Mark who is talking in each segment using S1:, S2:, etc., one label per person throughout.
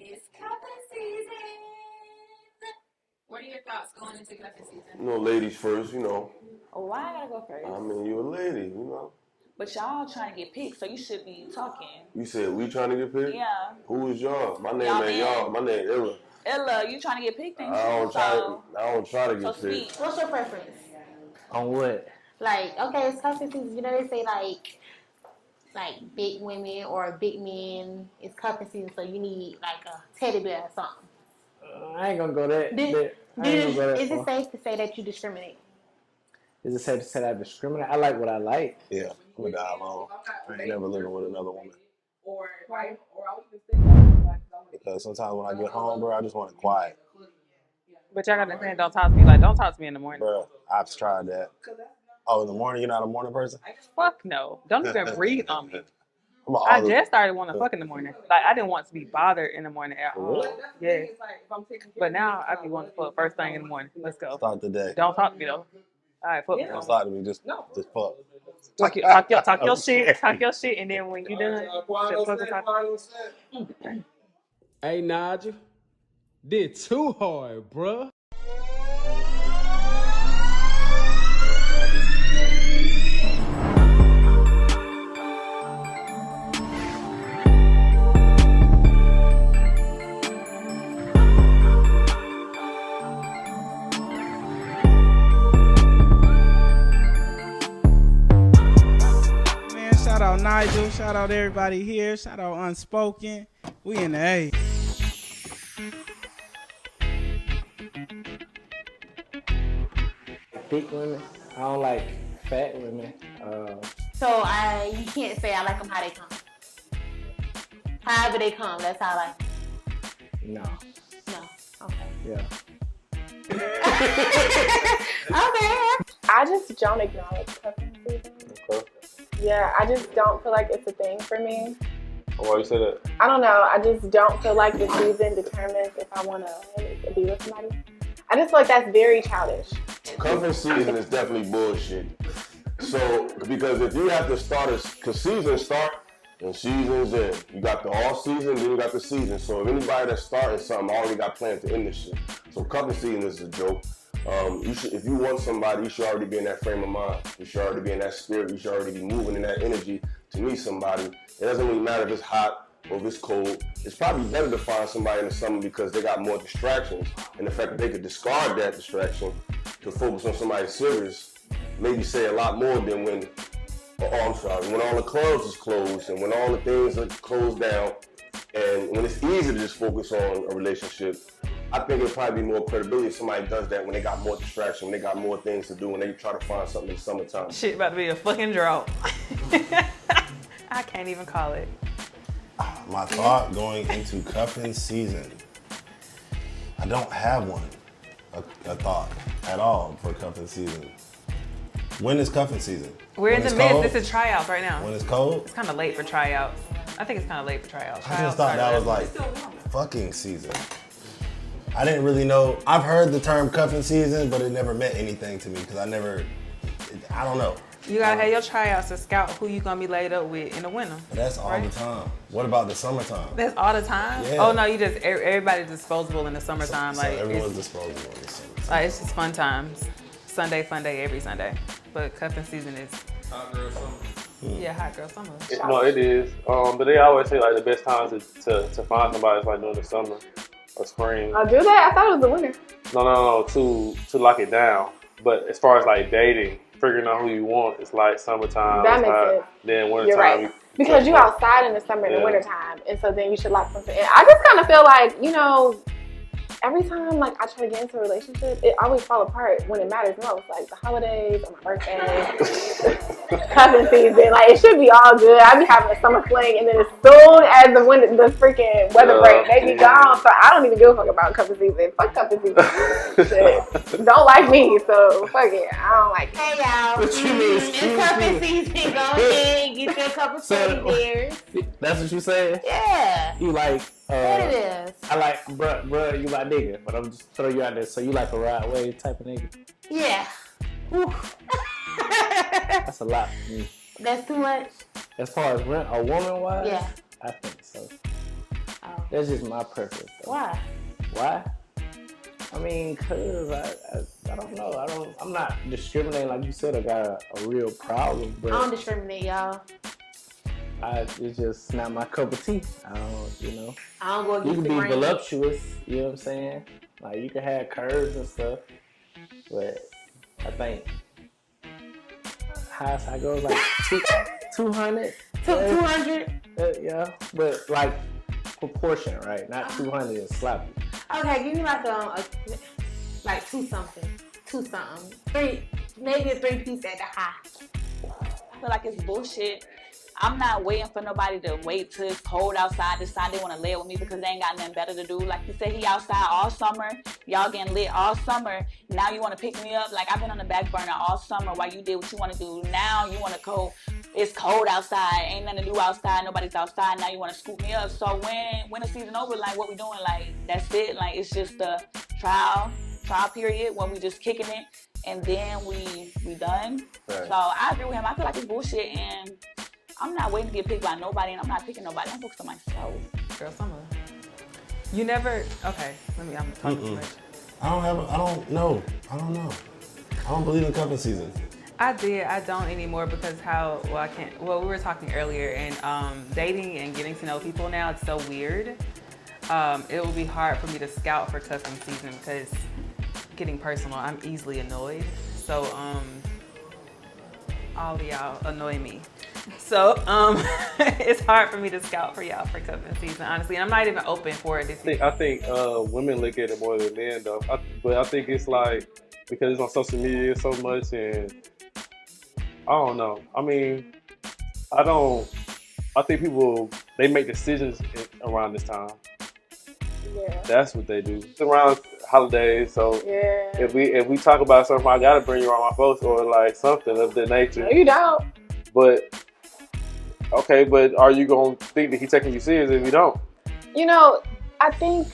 S1: It's cuffing season. What are your thoughts going into cuffing season?
S2: You know, ladies first, you know.
S3: Oh, why I gotta go first?
S2: I mean, you're a lady, you know.
S3: but y'all trying to get picked, so you should be talking.
S2: You said we trying to get picked?
S3: Yeah.
S2: Who is y'all? My name
S3: Y'all
S2: ain't y'all. My name Illa.
S3: Ella, Ella, you trying to get picked?
S2: I don't
S3: you?
S2: try.
S3: So,
S2: I don't try to
S3: so
S2: get
S3: speak.
S2: picked.
S4: What's your preference?
S5: On what?
S4: Like, okay, it's cuffing season. You know they say like, like big women or big men. It's cuffing season, so you need like a teddy bear or something.
S5: Uh, I ain't gonna go that.
S4: Did-
S5: that I ain't gonna go that
S4: is it safe to say that you discriminate?
S5: Is it safe to say that I discriminate? I like what I like.
S2: Yeah, I'm gonna die alone. I ain't never living with another woman. or Because sometimes when I get home, bro, I just want it quiet.
S6: But y'all gotta understand, don't talk to me like, don't talk to me in the morning.
S2: Bro, I've tried that. Oh, in the morning, you're not a morning person?
S6: Fuck no. Don't even breathe on me.
S2: I'm an
S6: I
S2: all
S6: just started wanting to fuck in the morning. Like I didn't want to be bothered in the morning at all.
S2: Really?
S6: Yeah. But now I be wanting to fuck first thing in the morning. Let's go.
S2: start the day.
S6: Don't talk to me though. All right, fuck me.
S2: Don't talk to me, just, no. just fuck.
S6: Talk your, talk your, talk your shit, talk your shit, and then when you done, shit, fuck talk.
S7: Mm, hey, Nigel. Did too hard, bruh.
S8: Nigel. Shout out everybody here. Shout out Unspoken. We in the A.
S5: Thick women. I don't like fat women. Uh,
S4: So I, you can't say I like them how they come. However they come, that's how I like. 'em.
S5: no.
S4: No, okay.
S5: Yeah.
S4: Okay.
S9: I just don't acknowledge cuffing season.
S2: Okay.
S9: Yeah, I just don't feel like it's a thing for me.
S2: Why you say that?
S9: I don't know. I just don't feel like the season determines if I want to be with somebody. I just feel like that's very childish.
S2: Cuffing season is definitely bullshit. So, because if you have to start, because seasons start and seasons end. You got the off season, then you got the season. So, if anybody that's starting something already got plans to end this shit. So, cuffing season is a joke. Um, you should, if you want somebody, you should already be in that frame of mind. You should already be in that spirit. You should already be moving in that energy to meet somebody. It doesn't really matter if it's hot or if it's cold. It's probably better to find somebody in the summer because they got more distractions. And the fact that they could discard that distraction to focus on somebody serious, maybe say a lot more than when, oh, I'm sorry, when all the clubs is closed and when all the things are closed down and when it's easy to just focus on a relationship. I think it'll probably be more credibility if somebody does that when they got more distraction, when they got more things to do, when they try to find something in the summertime.
S6: Shit about to be a fucking drought. I can't even call it.
S10: My thought going into cuffing season. I don't have one, a, a thought at all for cuffing season. When is cuffing season?
S6: We're
S10: When
S6: in the
S10: it's
S6: midst.
S10: cold?
S6: This is tryouts right now.
S10: When it's cold?
S6: It's kind of late for tryouts. I think it's kind of late for tryouts.
S10: I
S6: Tryouts
S10: just thought that was like fucking season. I didn't really know. I've heard the term cuffing season, but it never meant anything to me because I never. I don't know.
S6: You gotta have your tryouts to scout who you gonna be laid up with in the winter.
S10: That's all
S6: Right.
S10: the time. What about the summertime?
S6: That's all the time.
S10: Yeah.
S6: Oh no, you just e- everybody's disposable in the summertime.
S10: So
S6: like
S10: everyone's
S6: it's,
S10: disposable in the summer.
S6: like it's just fun times. Sunday, fun day every Sunday. But cuffing season is Hot girl summer. Hmm. yeah, hot girl summer.
S11: It- no, it is. Um, but they always say like the best time to, to, to find somebody is like during the summer or spring.
S9: I do that. I thought it was the winter.
S11: No, no, no, to to lock it down. But as far as like dating, figuring out who you want, it's like summertime.
S9: That makes sense.
S11: Then wintertime.
S9: You're right.
S11: you-
S9: Because you outside in the summer and
S11: Yeah.
S9: the winter time, and so then you should lock something in. I just kind of feel like you know, every time like I try to get into a relationship, it always fall apart when it matters most, like the holidays or my birthday, cuffing season. Like it should be all good. I be having a summer fling, and then as soon as the winter, the freaking weather
S11: Yeah.
S9: break, they be gone. So I don't even give a fuck about cuffing season. Fuck cuffing season. Shit. Don't like me, so fuck it. I don't like it.
S4: Hey y'all.
S5: What you mean? Mm-hmm.
S4: It's cuffing season. Go ahead, get you a couple
S5: So-
S4: teddy bears.
S5: That's what you said?
S4: Yeah.
S5: You like,
S4: It
S5: uh,
S4: is.
S5: I like, bruh, bruh, you my nigga, but I'm just throwing you out there. So you like a ride wave type of nigga?
S4: Yeah.
S5: That's a lot for me.
S4: That's too much.
S5: As far as rent, a woman wise,
S4: Yeah.
S5: I think so.
S4: Oh.
S5: That's just my preference. though.
S4: Why?
S5: Why? I mean, cause I, I, I don't know. I don't. I'm not discriminating like you said. I got a, a real problem,
S4: I don't discriminate, y'all.
S5: I, it's just not my cup of tea. I don't, you know.
S4: I don't go
S5: You can be voluptuous. You know what I'm saying? Like you can have curves and stuff, but I think highest I go like two, 200. Yeah.
S4: 200?
S5: Uh, yeah, but like proportion, right? Not 200 is sloppy.
S4: Okay, give me like um, a, like two something, two something, three, maybe a three piece at the high.
S3: I feel like it's bullshit. I'm not waiting for nobody to wait till it's cold outside, decide they want to lay with me because they ain't got nothing better to do. Like you said, he outside all summer. Y'all getting lit all summer. Now you want to pick me up. Like I've been on the back burner all summer while you did what you want to do. Now you want to go. It's cold outside. Ain't nothing to do outside. Nobody's outside. Now you want to scoop me up. So when when the season over, like what we doing? Like that's it. Like it's just the trial trial period when we just kicking it, and then we we done.
S2: Right.
S3: So I agree with him. I feel like it's bullshit, and I'm not waiting to get picked by nobody, and I'm not picking nobody. I'm focused on myself.
S6: Girl, summer. You never. Okay, let me. I'm talking too much.
S10: I don't have. A, I don't know. I don't know. I don't believe in cuffing season.
S6: I did. I don't anymore because how well I can't. Well, we were talking earlier, and um, dating and getting to know people now it's so weird. Um, it will be hard for me to scout for cuffing season because getting personal, I'm easily annoyed. So um, all of y'all annoy me. So um, it's hard for me to scout for y'all for cuffing season, honestly. And I'm not even open for it this
S11: I think I think uh, women look at it more than men though. I, but I think it's like because it's on social media so much, and I don't know. I mean, I don't. I think people they make decisions around this time.
S9: Yeah.
S11: That's what they do. It's around holidays, so
S9: Yeah.
S11: if we if we talk about something, I gotta bring you on my post or like something of the nature.
S9: No, you don't.
S11: But okay, but are you gonna think that he's taking you serious if you don't?
S9: You know, I think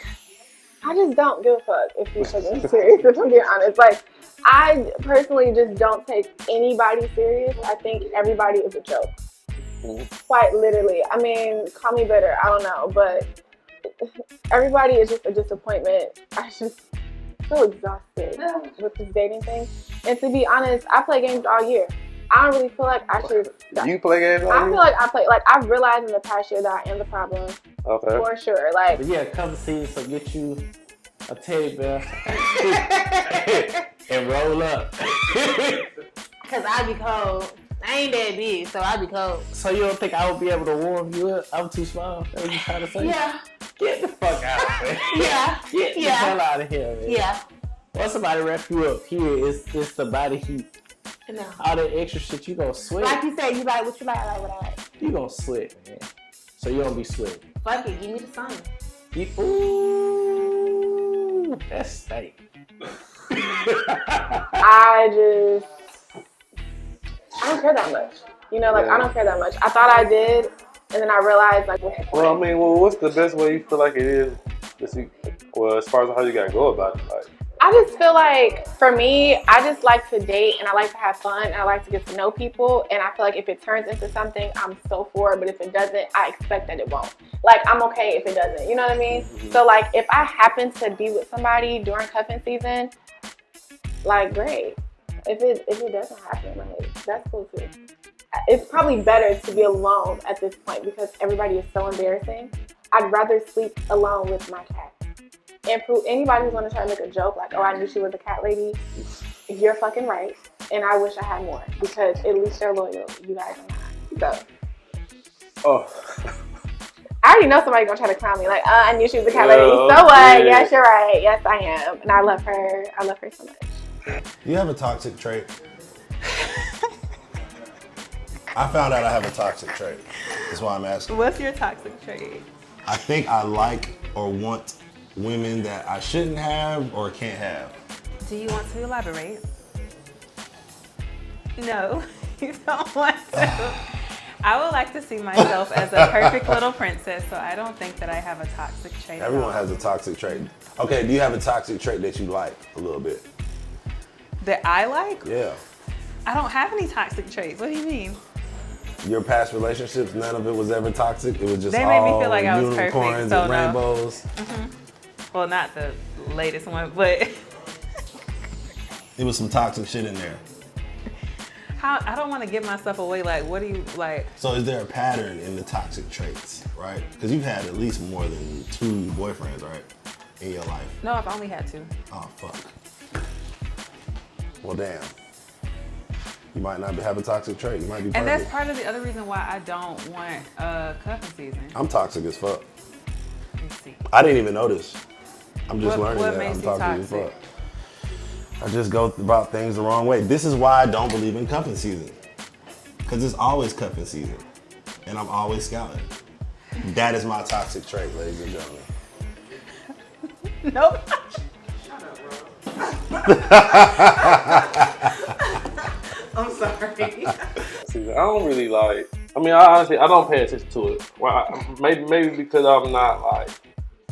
S9: I just don't give a fuck if you take me serious. If I'm being honest, like I personally just don't take anybody serious. I think everybody is a joke. Mm-hmm. Quite literally. I mean, call me bitter. I don't know, but everybody is just a disappointment. I just so exhausted with this dating thing. And to be honest, I play games all year. I don't really feel like I should.
S11: You play games all
S9: I
S11: year?
S9: feel like I play. Like I've realized in the past year that I am the problem
S11: Okay.
S9: for sure. Like
S5: But yeah, cuffing season, so get you a teddy bear and roll up.
S4: Cause I be cold. I ain't that big, so I be cold.
S5: So you don't think I would be able to warm you up? I'm too small. That's what you trying to say?
S4: Yeah.
S5: Get the fuck out, man.
S4: Yeah.
S5: Get the
S4: Yeah.
S5: hell out of here, man.
S4: Yeah.
S5: Once somebody wrap you up here, it's it's the body heat.
S4: No.
S5: All that extra shit, you gonna sweat.
S4: Like you said, you like what you like, I like what I like.
S5: You gonna sweat, man. So you don't be sweating.
S4: Fuck it, give me the sun.
S5: You, ooh, that's steak.
S9: I just I don't care that much. You know, like I don't care that much. I thought I did, and then I realized like what's the
S11: Well, I mean, well, what's the best way you feel like it is? You, well, as far as how you gotta go about it, like,
S9: I just feel like for me, I just like to date and I like to have fun and I like to get to know people. And I feel like if it turns into something, I'm so for it. But if it doesn't, I expect that it won't. Like I'm okay if it doesn't. You know what I mean? Mm-hmm. So like if I happen to be with somebody during cuffing season, like great. If it if it doesn't happen, like that's cool too. It's probably better to be alone at this point because everybody is so embarrassing. I'd rather sleep alone with my cat. And for anybody who's gonna try to make a joke like, oh, I knew she was a cat lady, you're fucking right. And I wish I had more because at least they're loyal. You guys are not. So
S11: oh,
S9: I already know somebody gonna try to clown me like, oh, I knew she was a cat
S11: Yeah,
S9: lady. So what?
S11: okay.
S9: Yes, you're right. Yes, I am. And I love her. I love her so much.
S10: You have a toxic trait. I found out I have a toxic trait. That's why I'm asking.
S6: What's your toxic trait?
S10: I think I like or want women that I shouldn't have or can't have.
S6: Do you want to elaborate? No, you don't want to. I would like to see myself as a perfect little princess, so I don't think that I have a toxic trait.
S10: Everyone has a toxic trait. Okay, do you have a toxic trait that you like a little bit?
S6: that I like.
S10: Yeah.
S6: I don't have any toxic traits. What do you mean?
S10: Your past relationships, none of it was ever toxic. It was just
S6: They made me
S10: all
S6: feel like I was perfect, so
S10: and
S6: no.
S10: rainbows. Mm-hmm.
S6: Well, not the latest one, but
S10: It was some toxic shit in there.
S6: how I don't want to give myself away. Like, what do you like?
S10: So is there a pattern in the toxic traits, right? Because you've had at least more than two boyfriends, right, in your life.
S6: No, I've only had two.
S10: Oh fuck. Well, damn. You might not have a toxic trait. You might be perfect.
S6: And that's part of the other reason why I don't want uh, cuffing season.
S10: I'm toxic as fuck.
S6: Let's see.
S10: I didn't even notice. I'm just
S6: What-
S10: learning
S6: what
S10: that
S6: makes
S10: I'm
S6: you
S10: toxic, as fuck. I just go about things the wrong way. This is why I don't believe in cuffing season. Because it's always cuffing season. And I'm always scouting. That is my toxic trait, ladies and gentlemen.
S6: Nope. I'm sorry.
S11: I don't really like. I mean, I honestly, I don't pay attention to it. Well, I, maybe, maybe because I'm not like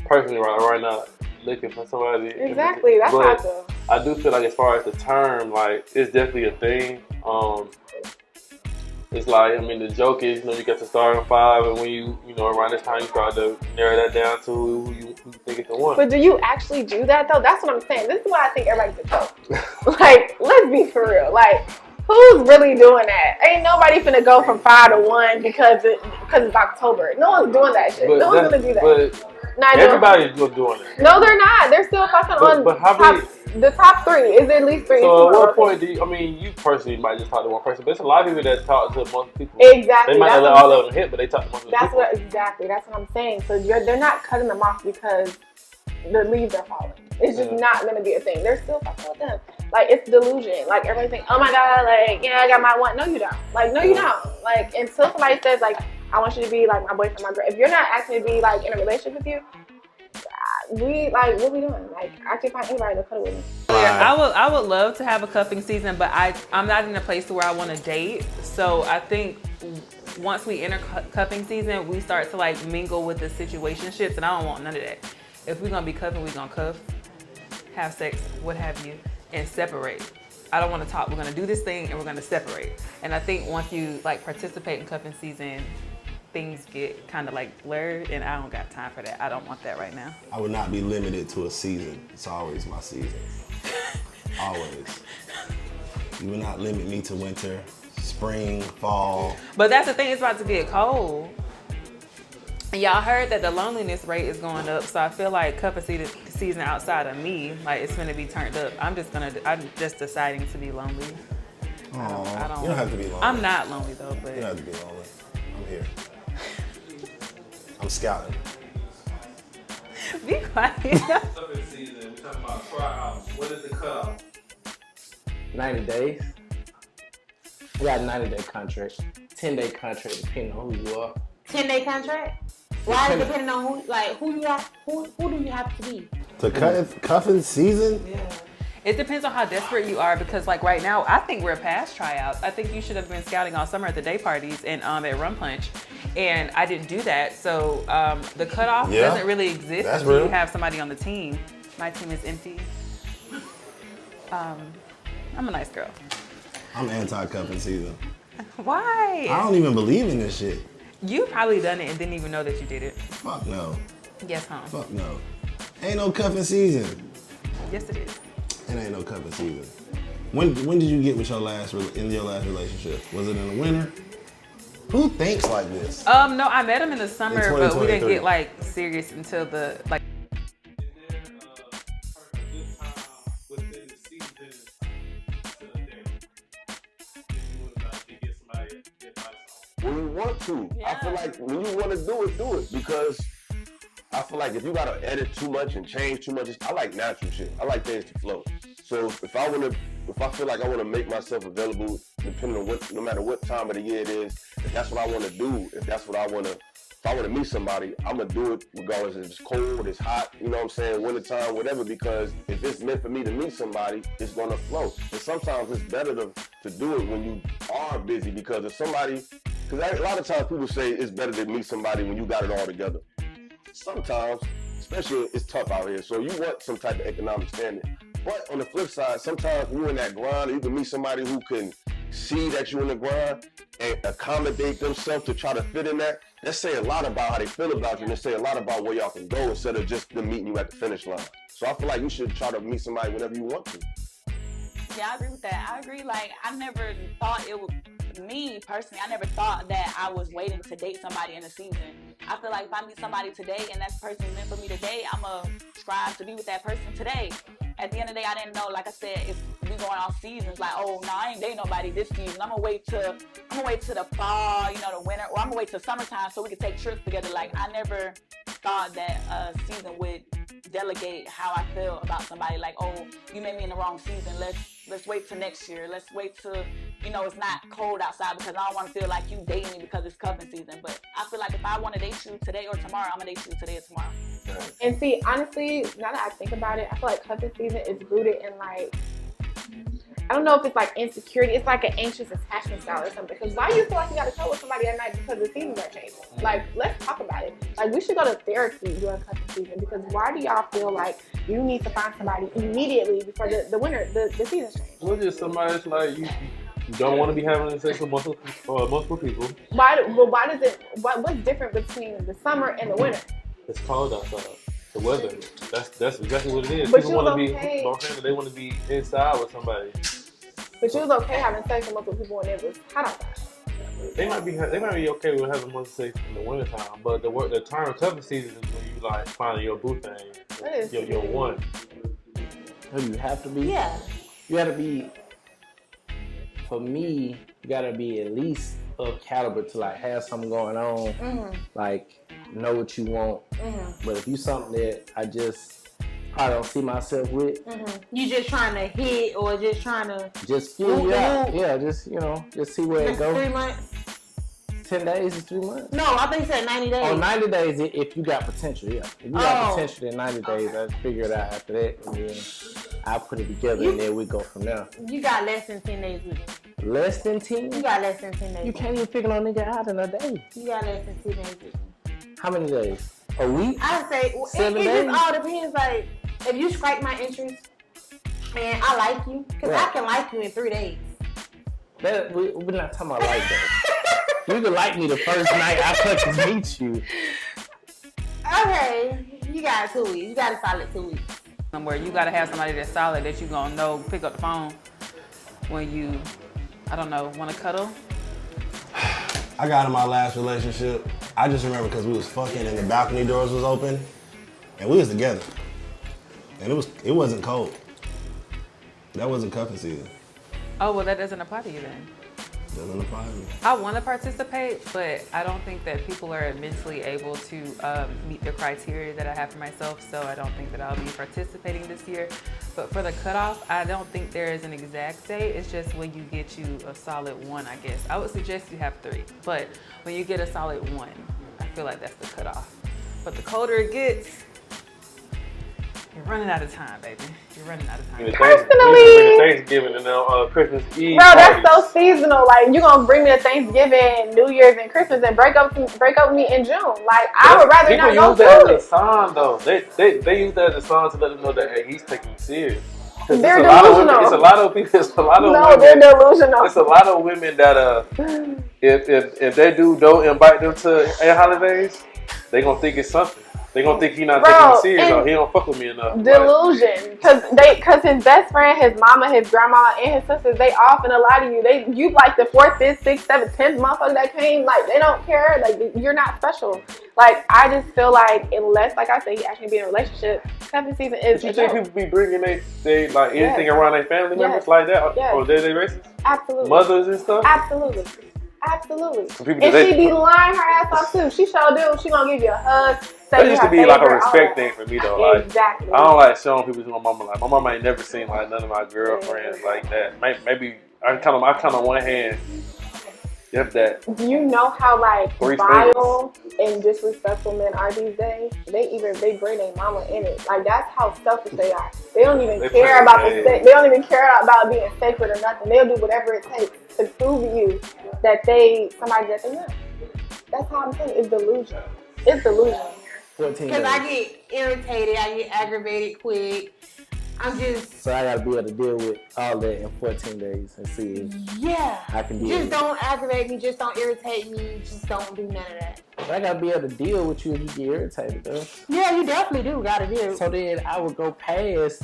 S11: personally right right now looking for somebody.
S9: Exactly, that's
S11: but
S9: feel.
S11: I do feel like as far as the term, like it's definitely a thing. Um, it's like I mean, the joke is you know you get to starting five, and when you you know around this time you start to narrow that down to who you, who you think is the one.
S9: But do you actually do that though? That's what I'm saying. This is why I think everybody's a joke. like, let's be for real. Like, who's really doing that? Ain't nobody finna go from five to one because it because it's October. No one's doing that shit.
S11: But
S9: no one's gonna do that. Nigel.
S11: everybody's still doing it.
S9: No, they're not. They're still fucking
S11: But-
S9: on
S11: but how
S9: top,
S11: many-
S9: the top three. Is at least three?
S11: So at what point do you? I mean, you personally might just talk to one person, but it's a lot of people that talk to multiple people.
S9: Exactly,
S11: They might not let all of them hit, but they talk to multiple
S9: That's
S11: people.
S9: what exactly. That's what I'm saying. So you're they're not cutting them off because the leaves are falling. It's just
S11: Yeah.
S9: not gonna be a thing. They're still fucking with them. Like it's delusion. Like everybody think, oh my god, like yeah, I got my one. No, you don't. Like no, you don't. Like until somebody says like, I want you to be like my boyfriend, my girl. If you're not asking to be like in a relationship with you, uh, we like what we doing? Like I can find anybody to cuddle with me.
S6: I would I would love to have a cuffing season, but I I'm not in a place to where I want to date. So I think once we enter cu- cuffing season, we start to like mingle with the situationships, and I don't want none of that. If we're gonna be cuffing, we're gonna cuff, have sex, what have you, and separate. I don't want to talk. We're gonna do this thing, and we're gonna separate. And I think once you like participate in cuffing season, things get kind of like blurred, and I don't got time for that. I don't want that right now.
S10: I would not be limited to a season. It's always my season. always. You would not limit me to winter, spring, fall.
S6: But that's the thing, it's about to get cold. And y'all heard that the loneliness rate is going up, so I feel like cuffing season, season outside of me, like it's gonna be turned up. I'm just gonna, I'm just deciding to be lonely. I don't, I don't,
S10: You don't have to be lonely.
S6: I'm not lonely though, but
S10: You don't have to be lonely. I'm here. I'm scouting.
S6: be quiet.
S11: Cuffing season, we're talking about tryouts. What is the cutoff?
S5: 90 days. We got a 90 day contract, 10 day contract, depending on who you are.
S4: Ten day contract. Why is it depending on who like who you have who who do you have to be?
S10: To cut cuffing season? Yeah.
S6: It depends on how desperate you are because, like right now, I think we're past tryouts. I think you should have been scouting all summer at the day parties and um, at Rum Punch, and I didn't do that. So um, the cutoff
S10: Yeah,
S6: doesn't really exist
S10: that's
S6: until you have somebody on the team. My team is empty. Um, I'm a nice girl.
S10: I'm anti cuffing season.
S6: Why?
S10: I don't even believe in this shit.
S6: You probably done it and didn't even know that you did it.
S10: Fuck no.
S6: Yes, huh?
S10: Fuck no. Ain't no cuffing season.
S6: Yes, it is.
S10: It ain't no cuffing season. When when did you get with your last in your last relationship? Was it in the winter? Who thinks like this?
S6: Um, no, I met him in the summer, but we didn't
S10: 2023.
S6: get like serious until the like.
S2: When you want to. I feel like when you want to do it, do it because I feel like if you gotta edit too much and change too much, I like natural shit. I like things to flow. So if I wanna, if I feel like I wanna make myself available, depending on what, no matter what time of the year it is, if that's what I wanna do, if that's what I wanna, if I wanna meet somebody, I'm gonna do it regardless if it's cold, it's hot, you know what I'm saying, wintertime, whatever. Because if it's meant for me to meet somebody, it's gonna flow. And sometimes it's better to to do it when you are busy because if somebody because a lot of times people say it's better to meet somebody when you got it all together. Sometimes, especially it's tough out here, so you want some type of economic standing. But on the flip side, sometimes you're in that grind, you can meet somebody who can see that you're in the grind and accommodate themselves to try to fit in that, that say a lot about how they feel about you and it say a lot about where y'all can go instead of just them meeting you at the finish line. So I feel like you should try to meet somebody whenever you want to.
S3: Yeah, I agree with that. I agree. Like, I never thought it would. Me personally, I never thought that I was waiting to date somebody in the season. I feel like if I meet somebody today and that person meant for me today, I'm gonna strive to be with that person today. At the end of the day, I didn't know. Like I said, if we going off seasons, like oh no, I ain't dating nobody this season. I'm gonna wait to I'm gonna wait to the fall, you know, the winter, or I'm gonna wait till summertime so we can take trips together. Like I never thought that a season would delegate how I feel about somebody. Like, oh, you made me in the wrong season. Let's let's wait till next year. Let's wait till you know it's not cold outside because I don't want to feel like you dating me because it's cuffing season. But I feel like if I want to date you today or tomorrow, I'm gonna date you today or tomorrow.
S9: And see, honestly, now that I think about it, I feel like cuffing season is rooted in like I don't know if it's like insecurity. It's like an anxious attachment style or something. Because why do you feel like you got to cuddle with somebody at night because the seasons are changing? Like, let's talk about it. Like, we should go to therapy during cuffing season because why do y'all feel like you need to find somebody immediately before the, the winter, the, the seasons change?
S11: What is somebody that's like you? You don't want to be having sex with multiple, uh, multiple people.
S9: Why? Well, why does it? What, what's different between the summer and the winter?
S11: It's cold outside. The weather. That's that's exactly what it is.
S9: But
S11: People
S9: you
S11: want to
S9: was
S11: be.
S9: okay.
S11: They want to be inside with somebody.
S9: But you was okay having sex with multiple people when it was hot outside.
S11: They might be. They might be okay with having more sex in the wintertime, but the work, the term of cuffing season is when you like finding your boo thing,
S9: That is
S11: your your one.
S5: Who you have to be?
S9: Yeah.
S5: You gotta be. For me, you gotta be at least of caliber to like have something going on,
S9: Mhm.
S5: like know what you want.
S9: Mhm.
S5: But if you something that I just I don't see myself with,
S4: Mhm. You just trying to hit or just trying to
S5: just feel you out. Yeah, just you know, just see where it goes.
S4: three months?
S5: Ten days is three months.
S4: No, I think you said ninety days.
S5: Oh, 90 days if you got potential, yeah. If you got
S4: Oh.
S5: potential in 90 days, I figure it out after that. And then I put it together and then we go from there.
S4: You got less than ten days with.
S5: Less than 10?
S4: You got less than ten days.
S5: You can't even figure no nigga out in a day.
S4: You got less than ten days with me.
S5: How many days? A week?
S4: I say well, it,
S5: Seven
S4: it
S5: days?
S4: just all depends. Like if you strike my interest and I like you, because I can like you in three days.
S5: That, we, we're not talking about like that. you can like me the first night I fucking meet you.
S4: Okay, you got two weeks. You got a solid two weeks.
S6: Somewhere you gotta have somebody that's solid that you gonna know pick up the phone when you, I don't know, want to cuddle.
S10: I got in my last relationship. I just remember because we was fucking and the balcony doors was open, and we was together, and it was it wasn't cold. That wasn't cuffing season.
S6: Oh well, that doesn't apply to you then. I want to participate, but I don't think that people are mentally able to um, meet the criteria that I have for myself. So I don't think that I'll be participating this year. But for the cutoff, I don't think there is an exact date. It's just when you get you a solid one, I guess. I would suggest you have three, but when you get a solid one, I feel like that's the cutoff. But the colder it gets, you're running out of time, baby. You're running out of time.
S11: Bring the Thanks- bring the Thanksgiving and now uh, Christmas Eve.
S9: Bro, that's so seasonal. Like you're gonna bring me to Thanksgiving, New Year's, and Christmas, and break up break up with me in June. Like I would rather
S11: People
S9: not
S11: use
S9: go
S11: that
S9: through
S11: as a
S9: it.
S11: sign, though. They, they they use that as a sign to let them know that hey, he's taking you serious. 'Cause
S9: They're
S11: it's a lot of women.
S9: delusional.
S11: It's a lot of people. It's a lot of
S9: No,
S11: women.
S9: they're delusional.
S11: It's a lot of women that uh, if if if they do don't invite them to their holidays, they gonna think it's something. They gonna think he not
S9: Bro,
S11: taking me serious. Or he don't fuck with me enough.
S9: Delusion, cause they, cause his best friend, his mama, his grandma, and his sisters, they off and a lot of you. They, you like the fourth, fifth, sixth, seventh, tenth motherfucker that came. Like they don't care. Like you're not special. Like I just feel like unless, like I said, he actually be in a relationship, cuffing season is.
S11: But you think
S9: joke.
S11: people be bringing they, they like anything
S9: Yes.
S11: around their family members
S9: Yes.
S11: like that
S9: Yes.
S11: on a day-to-day?
S9: Absolutely.
S11: Mothers and stuff.
S9: Absolutely. Absolutely.
S11: People
S9: And
S11: they-
S9: she be lying her ass off too. She sure do. She gonna give you a hug.
S11: That used to be like a respect thing for me though. Like
S9: Exactly.
S11: I don't like showing people to my mama. Like my mama ain't never seen like none of my girlfriends mm-hmm. like that. May- Maybe I kind of I kind of one hand. If that.
S9: Do you know how like vile and disrespectful men are these days? They even they bring their mama in it. Like that's how selfish they are. They don't even
S11: They
S9: care about the they don't even care about being sacred or nothing. They'll do whatever it takes to prove to you that they somebody that they know. That's how I'm saying it's delusion. It's delusion.
S5: 14
S4: Because I get irritated, I get aggravated quick. I'm just
S5: So I gotta be able to deal with all that in 14 days and see if
S4: yeah.
S5: I can deal
S4: Just don't aggravate me. Just don't irritate me. Just don't do none of that.
S5: But I gotta be able to deal with you if you get irritated, though.
S4: Yeah, you definitely do. Gotta do.
S5: So then I would go past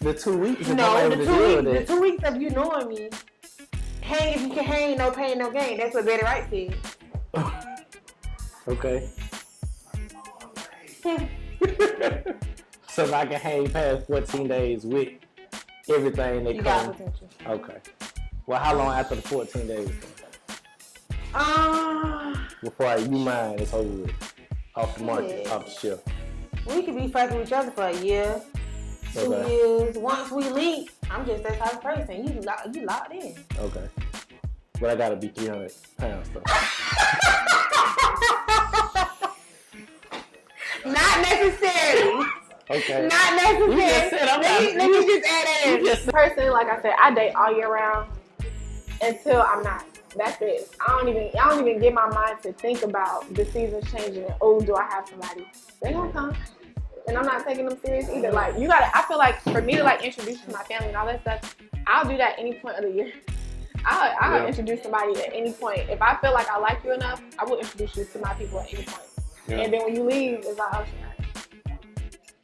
S5: the two weeks
S4: No, the two
S5: deal
S4: weeks,
S5: with
S4: the
S5: it.
S4: two weeks of you knowing me, hang if you can hang, no pain, no gain. That's what Betty Wright said.
S5: Okay. so if I can hang past 14 days with everything that
S4: You
S5: comes. Okay. Well, how long after the 14 days?
S4: Um,
S5: Before I, you mind, it's over with. Off the market,
S4: Yeah.
S5: off the shelf.
S4: we could be fucking each other for a year, two
S5: Okay.
S4: years. Once we link, I'm just that type of person. You lock, you locked in.
S5: Okay. But I gotta be 300 pounds though.
S4: Not necessarily.
S5: Okay.
S4: Not necessarily.
S5: You just said I'm
S4: let, me, let me just add that in.
S5: Just
S9: Personally, like I said, I date all year round until I'm not. That's it. I don't even I don't even get my mind to think about the season changing and oh do I have somebody? They gonna come. And I'm not taking them serious either. Like you gotta I feel like for me to like introduce you to my family and all that stuff, I'll do that any point of the year. I'll, I'll
S11: Yeah.
S9: introduce somebody at any point. If I feel like I like you enough, I will introduce you to my people at any point.
S11: Yeah.
S9: And then when you leave, it's like, oh, shit.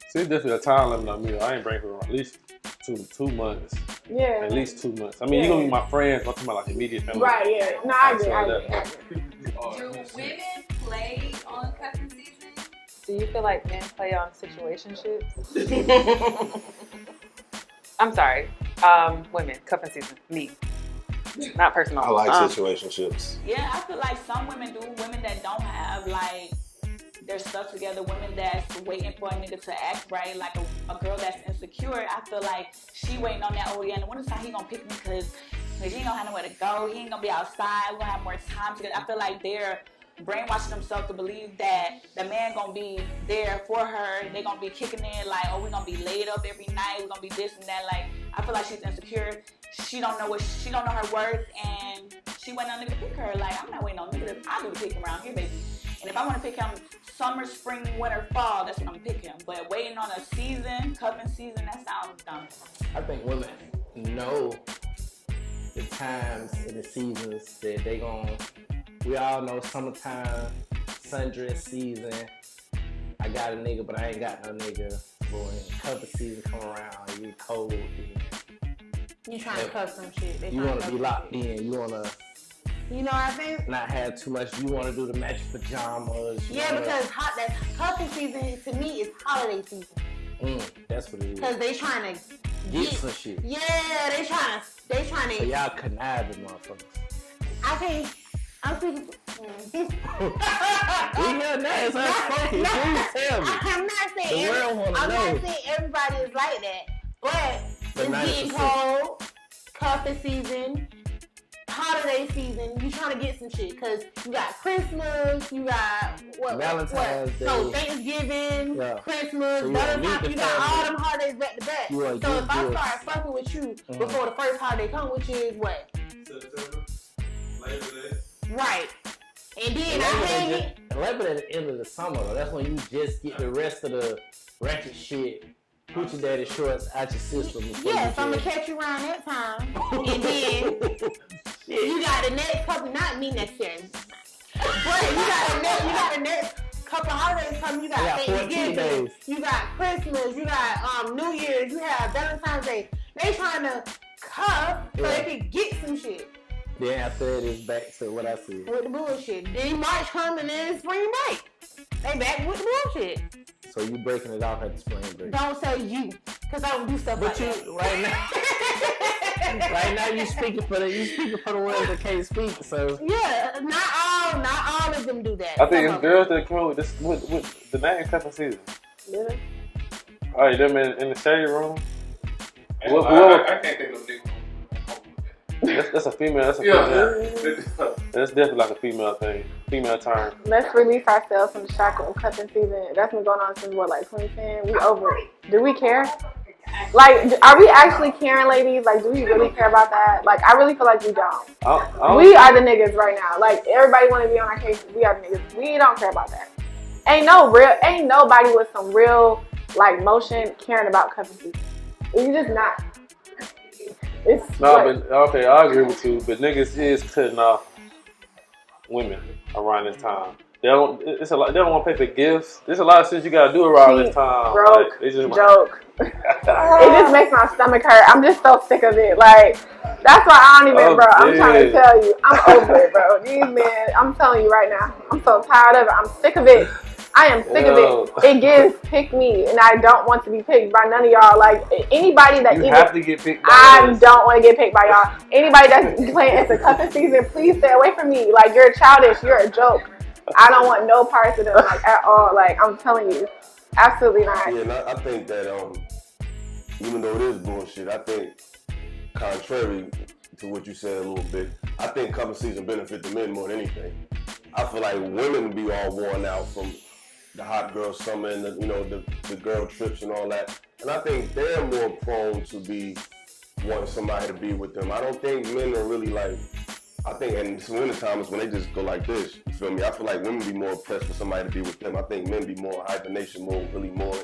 S11: See, it's definitely a time limit on me. I ain't breaking for at least two two months.
S9: Yeah.
S11: At least two months. I mean, you're gonna be my friends. I'm talking about like immediate family.
S9: Right, yeah. No, I agree. I agree. I agree.
S1: Do women play on cuffing season?
S6: Do you feel like men play on situationships? I'm sorry. Um, women, cuffing season. Me. Not personal.
S10: I like
S6: Um,
S10: situationships.
S3: Yeah, I feel like some women do. Women that don't have like their stuff together. Women that's waiting for a nigga to act right. Like a, a girl that's insecure. I feel like she waiting on that. Oh yeah, in the wintertime he gonna pick me because he ain't gonna have nowhere to go. He ain't gonna be outside. We're gonna have more time together. I feel like they're brainwashing themselves to believe that the man gonna be there for her. They gonna be kicking in like, oh, we gonna be laid up every night. We gonna be this and that. Like, I feel like she's insecure. She don't know what she don't know her worth, and she waiting on nigga to pick her. Like, I'm not waiting on nigga. I do the picking around here, baby. And if I want to pick him summer, spring, winter, fall, that's when I'm gonna pick him. But waiting on a season, cuffing season, that sounds dumb.
S5: I think women know the times and the seasons that they gon' we all know summertime, sundress season. I got a nigga, but I ain't got no nigga. But when cuffing season come around, you get cold.
S4: You trying to cut some shit. They
S5: You wanna be locked
S4: shit.
S5: in. You wanna
S4: You know what I think?
S5: not have too much. You wanna do the match pajamas.
S4: Yeah,
S5: wanna-
S4: because hot that cuffing season to me is holiday season.
S5: Mm, that's what it is.
S4: Cause they trying to
S5: Get some shit.
S4: Yeah, they trying to. They trying to.
S5: So
S4: to.
S5: y'all conniving, motherfuckers.
S4: I think. I'm speaking.
S5: We here now. It's unspoken. Please tell me.
S4: I'm not saying.
S5: The world wanna
S4: I'm
S5: know.
S4: not saying everybody is like that, but,
S5: But
S4: it's getting cold, cuffing season, holiday season. You trying to get some shit because you got Christmas, you got what?
S5: Valentine's
S4: what?
S5: Day.
S4: No, Thanksgiving,
S5: Yeah.
S4: Christmas,
S5: So you
S4: Valentine's. You
S5: the
S4: got all them holidays back to back. So if
S5: get
S4: I start fucking with you
S5: Mhm.
S4: before the first holiday come, which is what? Right. And then I hang it.
S5: Day at the end of the summer, though. That's when you just get the rest of the ratchet shit, hoochie daddy shorts out your system.
S4: Yes, I'm gonna catch you around that time. And then you got the next couple, not me next year, but you got the next, you got the next couple holidays coming. You got,
S5: got
S4: Thanksgiving, you got Christmas, you got um New Year's, you have Valentine's Day. They trying to cuff so
S5: Yeah.
S4: they can get some shit
S5: Then after that, it's back to what I said.
S4: with the bullshit. Then March coming in spring break. They back with the bullshit.
S5: So you breaking it off at the spring break.
S4: Don't say you, cause I don't do stuff
S5: But
S4: like
S5: you
S4: that.
S5: right now, right now you speaking for the you speaking for the ones that can't speak. So
S4: Yeah, not all, not all of them do that.
S11: I think
S4: Some
S11: it's
S4: of them.
S11: girls that come with this with, with the name cuffing season.
S9: Yeah.
S11: All right, them in, in the shade room.
S12: I,
S11: Whoa-
S12: I,
S11: whoa.
S12: I, I can't think of nigga.
S11: That's, that's a female. That's a
S12: Yeah.
S11: female. That's definitely like a female thing. Female term.
S9: Let's release ourselves from the shackle of cuffing season. That's been going on since what, like 2010? We over it. Do we care? Like, are we actually caring, ladies? Like, do we really care about that? Like, I really feel like we don't.
S11: I, I don't-
S9: We are the niggas right now. Like, everybody want to be on our case. We are the niggas. We don't care about that. Ain't no real, ain't nobody with some real like motion caring about cuffing season. You're just not. It's
S11: No,
S9: like,
S11: but okay, I agree with you. But niggas is cutting off women around this time. They don't. It's a lot. They don't want to pay for gifts. There's a lot of things you gotta do around this time.
S9: broke,
S11: Like, just
S9: joke. it just makes my stomach hurt. I'm just so sick of it. Like that's why I don't even,
S11: Oh,
S9: bro. I'm trying to tell you, I'm over it, bro. These men, I'm telling you right now, I'm so tired of it. I'm sick of it. I am sick
S11: Yo.
S9: of it. It gives pick me, and I don't want to be picked by none of y'all. Like anybody that
S11: You
S9: even
S11: have to get picked by
S9: I
S11: us.
S9: don't want to get picked by y'all. Anybody that's playing it's a cuffing season, please stay away from me. Like you're childish. You're a joke. I don't want no parts of them like at all. Like I'm telling you, absolutely not.
S2: Yeah, and I, I think that um, even though it is bullshit, I think contrary to what you said a little bit, I think cuffing season benefit the men more than anything. I feel like women be all worn out from the hot girl summer and the, you know the, the girl trips and all that, and I think they're more prone to be wanting somebody to be with them. I don't think men are really like. I think, and it's winter time is when they just go like this. You feel me? I feel like women be more pressed for somebody to be with them. I think men be more hibernation mode, really more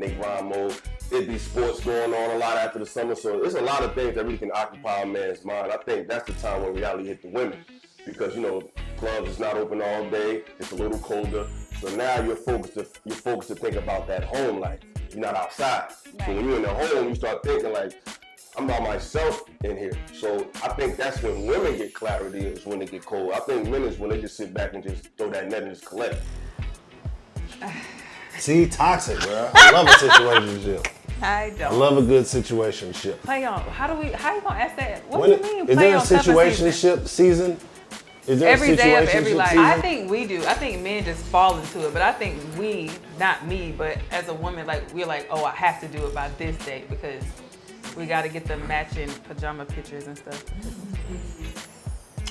S2: they grind mode. It be sports going on a lot after the summer, so there's a lot of things that really can occupy a man's mind. I think that's the time when reality hit the women, because you know clubs is not open all day. It's a little colder, so now you're focused to you're focused to think about that home life. You're not outside, so when you're in the home, you start thinking like. I'm by myself in here. So I think that's when women get clarity is when they get cold. I think men is when they just sit back and just throw that net and just collect.
S10: See, toxic, bro. I love a situationship.
S6: I
S10: I
S6: don't.
S10: I love a good situation situationship.
S6: Play on. How do we? How you gonna ask that? What
S10: When
S6: do you mean?
S10: is
S6: play
S10: there a
S6: on cuffing season?
S10: season? Is there
S6: Every
S10: a
S6: day of every life.
S10: season?
S6: I think we do. I think men just fall into it, but I think we, not me, but as a woman, like we're like, oh, I have to do it by this date because we got to get the matching pajama pictures and stuff.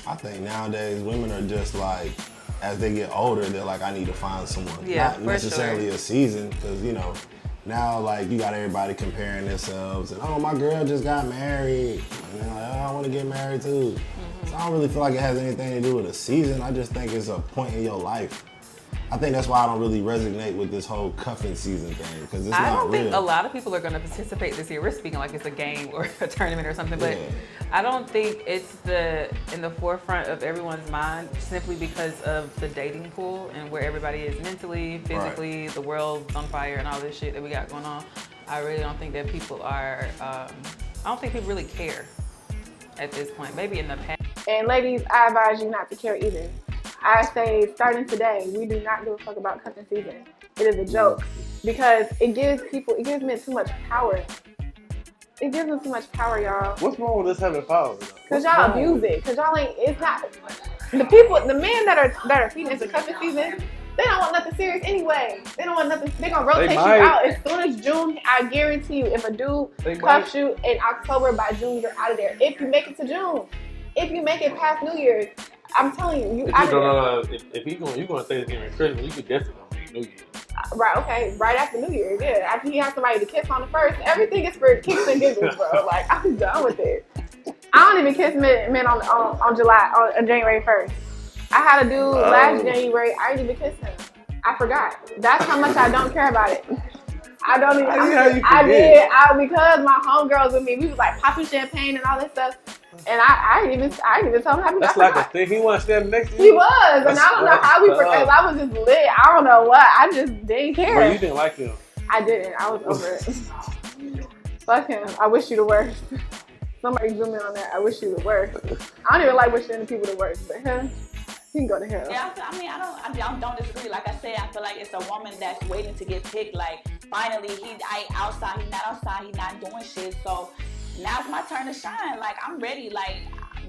S10: I think nowadays women are just like, as they get older, they're like, I need to find someone.
S6: Yeah,
S10: Not
S6: for
S10: necessarily
S6: sure.
S10: a season, because you know, now like you got everybody comparing themselves and oh my girl just got married. And like, oh, I want to get married too.
S6: Mm-hmm.
S10: So I don't really feel like it has anything to do with a season. I just think it's a point in your life. I think that's why I don't really resonate with this whole cuffing season thing because it's
S6: I
S10: not
S6: don't
S10: real.
S6: think a lot of people are going to participate this year. We're speaking like it's a game or a tournament or something, but
S10: Yeah.
S6: I don't think it's the in the forefront of everyone's mind simply because of the dating pool and where everybody is mentally, physically, the world's on fire, and all this shit that we got going on. I really don't think that people are. Um, I don't think people really care at this point. Maybe in the past.
S9: And ladies, I advise you not to care either. I say starting today, we do not give a fuck about cuffing season. It is a joke because it gives people, it gives men too much power. It gives them too much power, y'all.
S11: What's wrong with us having power?
S9: Cause y'all abuse it. Cause y'all ain't. It's not the people. The men that are that are feeding into cuffing season. They don't want nothing serious anyway. They don't want nothing. They're gonna rotate you out as soon as June. I guarantee you, if a dude
S11: They
S9: cuffs you in October, by June you're out of there. If you make it to June, if you make it past New Year's, I'm telling you, you
S11: you
S9: of
S11: don't know, if, if you going, you going to Thanksgiving and Christmas, you could definitely go make New Year's.
S9: Uh, right, okay, right after New Year. yeah. After you have somebody to kiss on the first, everything is for kicks and giggles, bro. Like I'm done with it. I don't even kiss men, men on, on on July on, on January first. I had a dude last oh. January. I didn't even kiss him. I forgot. That's how much I don't care about it. I don't even.
S11: How you- how you
S9: I did. I because my homegirls with me. We was like popping champagne and all this stuff. And I, I didn't even I didn't even tell him happy
S11: That's
S9: birthday.
S11: like a thing. He want to stand next to you.
S9: He was, and
S11: That's
S9: I don't know how we
S11: fucked
S9: forgot.
S11: up.
S9: I was just lit. I don't know what. I just didn't care.
S11: Bro, you didn't like him.
S9: I didn't. I was over it. Fuck him. I wish you the worst. Somebody zoom in on that. I wish you the worst. I don't even like wishing the people the worst, but him, he can go to hell.
S3: Yeah, I, I mean, I don't, I don't, don't disagree. Like I said, I feel like it's a woman that's waiting to get picked. Like finally, he, I outside, he not outside, he not doing shit. So now it's my turn to shine. Like I'm ready. Like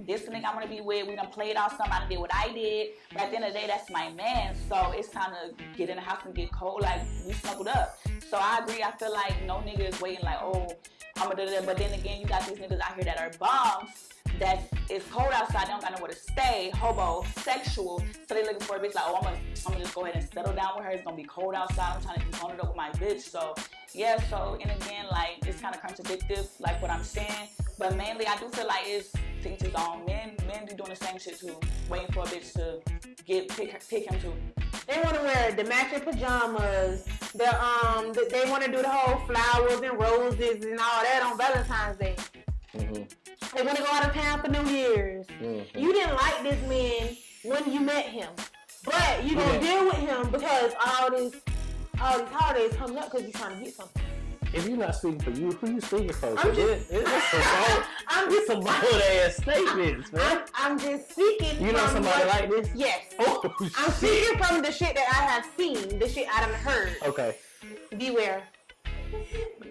S3: this nigga I'm gonna be with, we done played something. I did what I did. But at the end of the day, that's my man. So it's time to get in the house and get cold. Like we snuggled up. So I agree. I feel like no nigga is waiting. Like oh, I'm gonna. But then again, you got these niggas out here that are bums that it's cold outside, they don't got nowhere to stay, hobo, sexual. So they looking for a bitch like, oh, I'm gonna, I'm gonna just go ahead and settle down with her. It's gonna be cold outside. I'm trying to keep on it up with my bitch. So yeah, so and again, like it's kind of contradictive, like what I'm saying. But mainly, I do feel like it's to each his own. Men, men be doing the same shit too, waiting for a bitch to get pick, pick him too.
S4: They want to wear the matching pajamas, the um um th- they want to do the whole flowers and roses and all that on Valentine's Day.
S5: Mm-hmm.
S4: They want to go out of town for New Year's.
S5: Mm-hmm.
S4: You didn't like this man when you met him, but you gonna
S5: Yeah.
S4: deal with him because all these all these holidays coming up because you're trying to get something.
S5: If you're not speaking for you, who you speaking for?
S4: I'm just-
S5: it, it's some bold,
S4: I'm just
S5: some bold ass statements, man.
S4: I'm, I'm just speaking.
S5: You know somebody like this?
S4: Yes.
S5: Oh,
S4: I'm speaking from the shit that I have seen, the shit I done heard.
S5: Okay,
S4: Beware.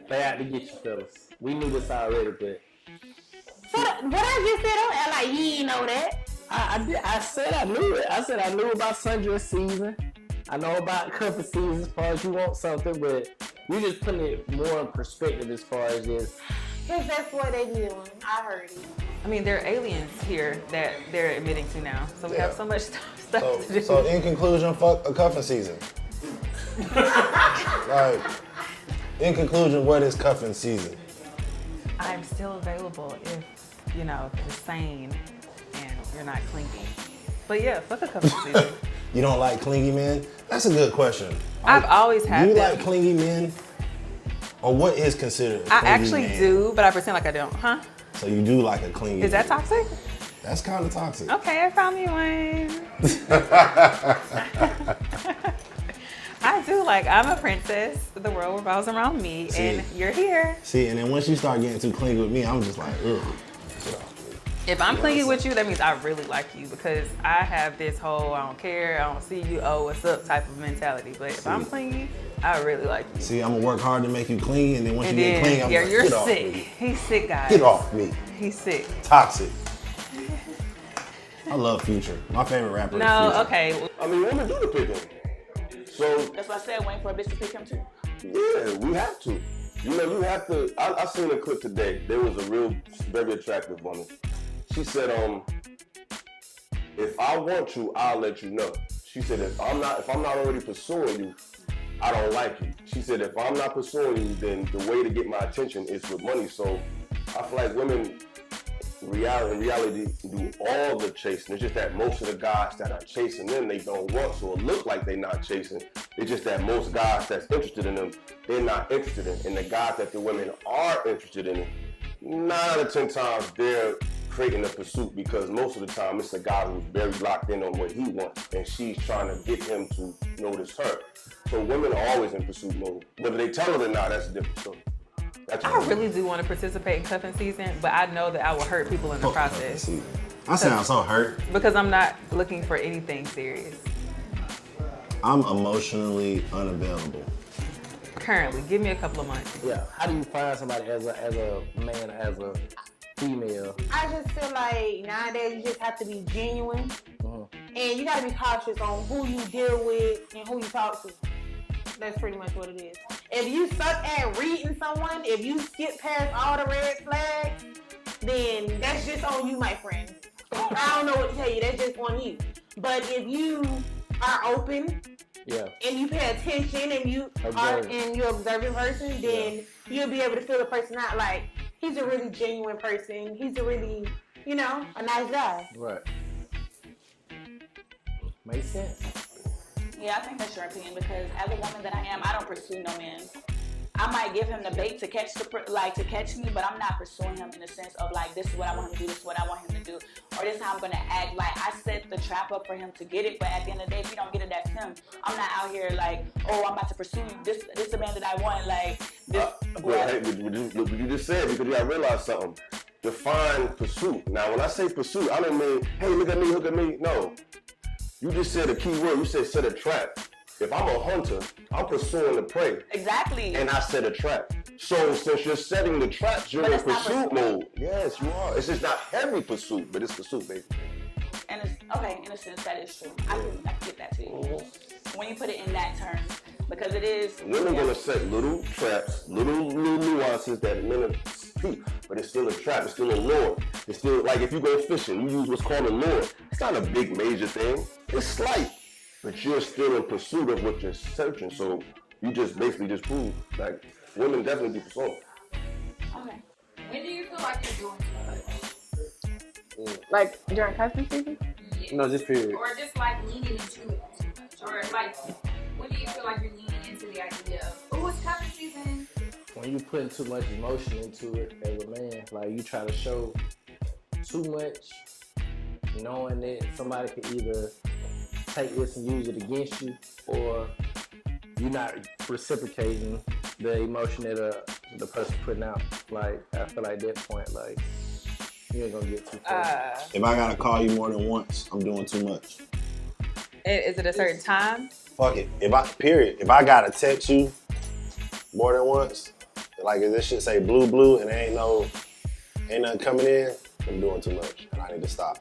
S5: they out to get you, fellas. We knew this already, but
S4: So th- what I just said, don't act like you ain't know that.
S5: I, I, did, I said I knew it. I said I knew about sundress season. I know about cuffing season as far as you want something, but you just putting it more in perspective as far as this.
S4: Cause that's what they doing. I heard it.
S6: I mean, there are aliens here that they're admitting to now. So we have so much stuff, stuff
S10: So,
S6: to do.
S10: so in conclusion, fuck a cuffing season. like, in conclusion, what is cuffing season?
S6: I'm still available if, you know, you're sane and you're not clingy. But yeah, fuck a couple season.
S10: You don't like clingy men? That's a good question.
S6: I've always
S10: Do
S6: had
S10: you
S6: them.
S10: like clingy men? Or what is considered
S6: I actually
S10: man?
S6: do, but I pretend like I don't. Huh?
S10: So you do like a clingy
S6: Is that
S10: man.
S6: toxic?
S10: That's kind of toxic.
S6: Okay, I found me one. I do like I'm a princess. The world revolves around me,
S10: See.
S6: and you're here.
S10: See, and then once you start getting too clingy with me, I'm just like, ugh.
S6: If I'm clingy with you, that means I really like you because I have this whole I don't care, I don't see you, oh what's up type of mentality. But if I'm
S10: See.
S6: clingy, I really like you.
S10: See, I'm gonna work hard to make you clean, and then once
S6: And
S10: you get clean, I'm
S6: yeah,
S10: like,
S6: you're
S10: get off
S6: sick.
S10: me.
S6: He's sick, guys.
S10: Get off me.
S6: He's sick.
S10: Toxic. I love Future. My favorite rapper
S6: No,
S10: is Future.
S6: okay.
S2: I mean, women do the picking. So
S3: That's why I said waiting for a bitch to pick him too.
S2: yeah, we have to. You know, you have to. I, I seen a clip today. There was a real, very attractive woman. She said, um, if I want you, I'll let you know. She said, if I'm not, if I'm not already pursuing you, I don't like you. She said, if I'm not pursuing you, then the way to get my attention is with money. So I feel like women, reality, in reality, do all the chasing. It's just that most of the guys that are chasing them, they don't want. So it looks like they're not chasing. It's just that most guys that's interested in them, they're not interested in. And the guys that the women are interested in, nine out of ten times they're creating a pursuit because most of the time it's a guy who's very locked in on what he wants and she's trying to get him to notice her. So women are always in pursuit mode. Whether they tell it or not, that's a different story. That's
S6: I really do want to participate in cuffing season, but I know that I will hurt people in the oh, process
S10: I sound so hurt.
S6: because I'm not looking for anything serious
S10: I'm emotionally unavailable.
S6: Currently. Give me a couple of months.
S5: yeah. How do you find somebody as a as a man as a female?
S4: I just feel like nowadays you just have to be genuine
S5: Mhm.
S4: and you gotta be cautious on who you deal with and who you talk to. That's pretty much what it is. If you suck at reading someone, if you skip past all the red flags, then that's just on you, my friend. I don't know what to tell you. That's just on you. But if you are open
S5: Yeah.
S4: and you pay attention and you are and you're observing person, then you'll be able to feel the person out like he's a really genuine person. He's a really, you know, a nice guy.
S5: Right. Makes sense.
S3: Yeah, I think that's your opinion because as a woman that I am, I don't pursue no man. I might give him the bait to catch the like to catch me, but I'm not pursuing him in the sense of like this is what I want him to do, this is what I want him to do, or this is how I'm gonna act. Like I set the trap up for him to get it, but at the end of the day, if he don't get it, that's him. I'm not out here like, oh, I'm about to pursue. This this is the man that I want. Like this.
S2: Uh, but hey, what you, what you just said because you gotta realize something. Define pursuit. Now, when I say pursuit, I don't mean, hey, look at me, look at me. No. You just said a key word. You said set a trap. If I'm a hunter, I'm pursuing the prey.
S3: Exactly.
S2: And I set a trap. So since you're setting the traps, you're
S3: But
S2: in pursuit mode. Yes, you are. It's just not heavy pursuit, but it's pursuit, baby.
S3: And it's okay in a sense that is true. I can, I can get that to you
S2: Mm-hmm.
S3: when you put it in that term because it is.
S2: Women gonna set little traps, little little nuances that men are peep, but it's still a trap. It's still a lure. It's still like if you go fishing, you use what's called a lure. It's not a big major thing. It's slight, but you're still in pursuit of what you're searching. So you just basically just prove like women definitely be pursuing.
S1: Okay. When do you feel like you're doing too much? Mm.
S9: Like during cuffing season?
S11: No, just period.
S1: Or just like leaning into it? Or like, when do you feel like you're leaning into the idea of, oh, it's cuffing
S5: when you putting too much emotion into it as a man, like you try to show too much, knowing that somebody could either take this and use it against you, or you're not reciprocating the emotion that uh, the person putting out. Like I feel like at that point, like you ain't gonna get too far.
S6: Uh,
S10: If I gotta call you more than once, I'm doing too much.
S6: i- is it a certain time?
S10: Fuck it. If I period, if I gotta text you more than once, like if this shit say blue blue and there ain't no ain't nothing coming in, I'm doing too much and I need to stop.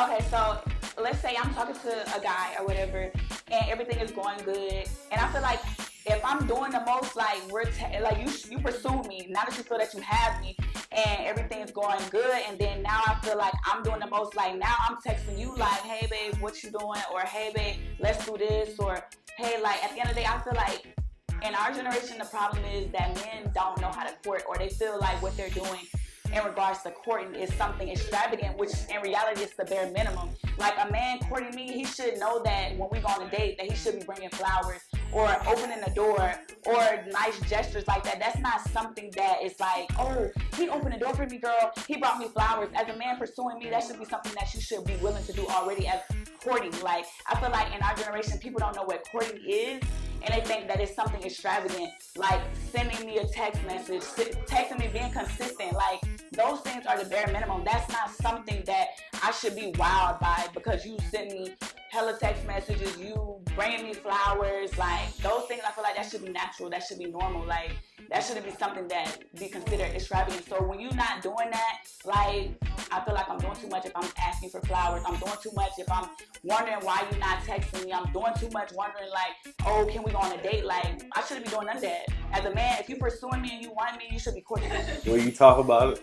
S3: Okay, so let's say I'm talking to a guy or whatever, and everything is going good, and I feel like if I'm doing the most, like we're te- like you you pursue me, now that you feel that you have me, and everything's going good, and then now I feel like I'm doing the most. Like now I'm texting you like, hey babe, what you doing? Or hey babe, let's do this. Or hey, like at the end of the day, I feel like in our generation, the problem is that men don't know how to court, or they feel like what they're doing in regards to courting is something extravagant, which in reality is the bare minimum. Like a man courting me, he should know that when we go on a date, that he should be bringing flowers or opening the door or nice gestures like that. That's not something that is like, oh, he opened the door for me, girl. He brought me flowers. As a man pursuing me, that should be something that you should be willing to do already as courting. Like I feel like in our generation, people don't know what courting is and they think that it's something extravagant, like sending me a text message, texting me, being consistent. Like those things are the bare minimum. That's not something that I should be wowed by because you send me hella text messages, you bringing me flowers, like those things. I feel like that should be natural. That should be normal. Like that shouldn't be something that be considered extravagant. So when you're not doing that, like I feel like I'm doing too much if I'm asking for flowers. I'm doing too much if I'm wondering why you're not texting me. I'm doing too much wondering like, oh, can we go on a date? Like I shouldn't be doing none of that. As a man, if you're pursuing me and you want me, you should be courting me.
S11: you talk about it,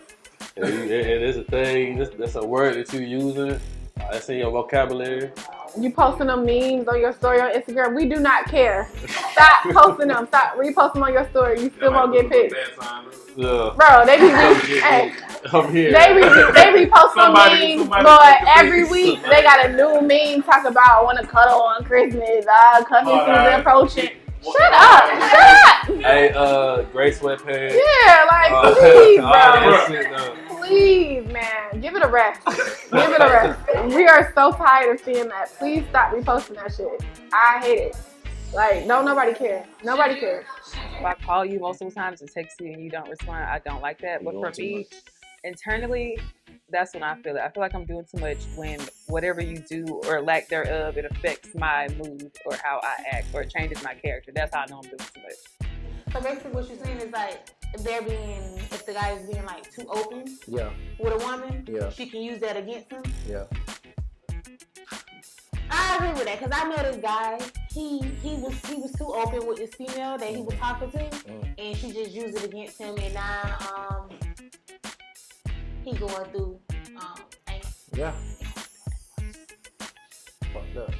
S11: and, you, and it's a thing, that's, that's a word that you're using, uh, that's in your vocabulary.
S9: You posting them memes on your story on Instagram. We do not care. Stop posting them. Stop reposting them on your story. You still won't get picked.
S11: Yeah.
S9: Bro, they be re- hey,
S11: I'm here.
S9: they be they repost some memes, but every
S11: pic.
S9: week they got a new meme talk about want to cuddle on Christmas. Ah, cuddling
S11: Oh,
S9: season approaching. Shut up! Shut up!
S11: Hey, uh, gray sweatpants.
S9: Yeah, like
S11: Uh,
S9: please, bro.
S11: shit, though.
S9: Please, man, give it a rest. give it a rest. We are so tired of seeing that. Please stop reposting that shit. I hate it. Like, don't nobody care. Nobody cares.
S6: If I call you multiple times and text you and you don't respond, I don't like that. But
S10: You're
S6: for
S10: doing too
S6: me, internally, that's when I feel it. I feel like I'm doing too much when whatever you do or lack thereof, it affects my mood or how I act or it changes my character. That's how I know I'm doing too much.
S4: So basically, what you're saying is like, if they're being, if the guy is being like too open
S5: Yeah,
S4: with a woman,
S5: Yeah.
S4: she can use that against him.
S5: yeah.
S4: I agree with that because I know this guy. He he was he was too open with this female that he was talking to,
S5: Mm.
S4: and she just used it against him. And now um he going through um.
S5: Yeah. Fucked up.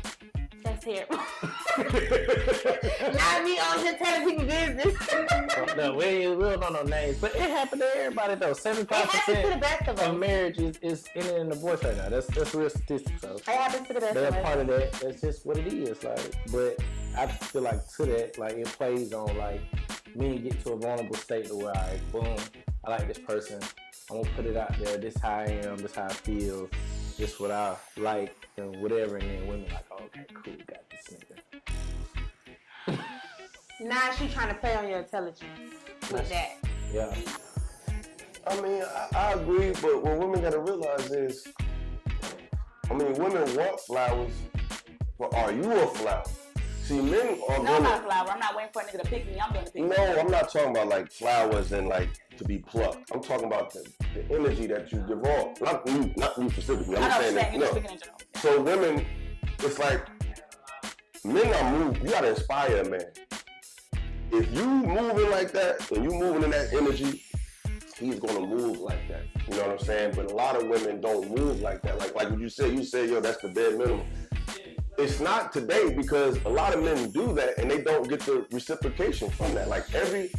S4: That's terrible. Not me on here telling people business.
S5: Up. We we don't know no names, but it happened to everybody though. Seventy-five
S4: It happens to the
S5: percent
S4: best of
S5: of marriages is ending in divorce right now. That's that's real statistics. So
S4: It happens to the best of
S5: that
S4: us.
S5: part of that, that's just what it is. Like, but I feel like to that, like it plays on like me get to a vulnerable state to where I boom, I like this person. I'm gonna put it out there. This how I am. This how I feel. This what I like and whatever. And then women like, oh, okay, cool, got this nigga.
S4: Now she trying to play on your intelligence with that.
S5: Yeah.
S2: I mean, I, I agree, but what women gotta realize is, I mean, women want flowers, but are you a flower? See, men are
S3: No, I'm not a flower. I'm not waiting for a nigga to pick me. I'm gonna pick.
S2: No, I'm not talking about like flowers and like to be plucked. I'm talking about the, the energy that you give off. Not you, not you specifically. I'm saying that. No. So women, it's like men are moved. You gotta inspire a man. If you moving like that and you moving in that energy, he's gonna move like that. You know what I'm saying? But a lot of women don't move like that. Like like what you said, you said, yo, that's the bare minimum. It's not today because a lot of men do that and they don't get the reciprocation from that. Like every,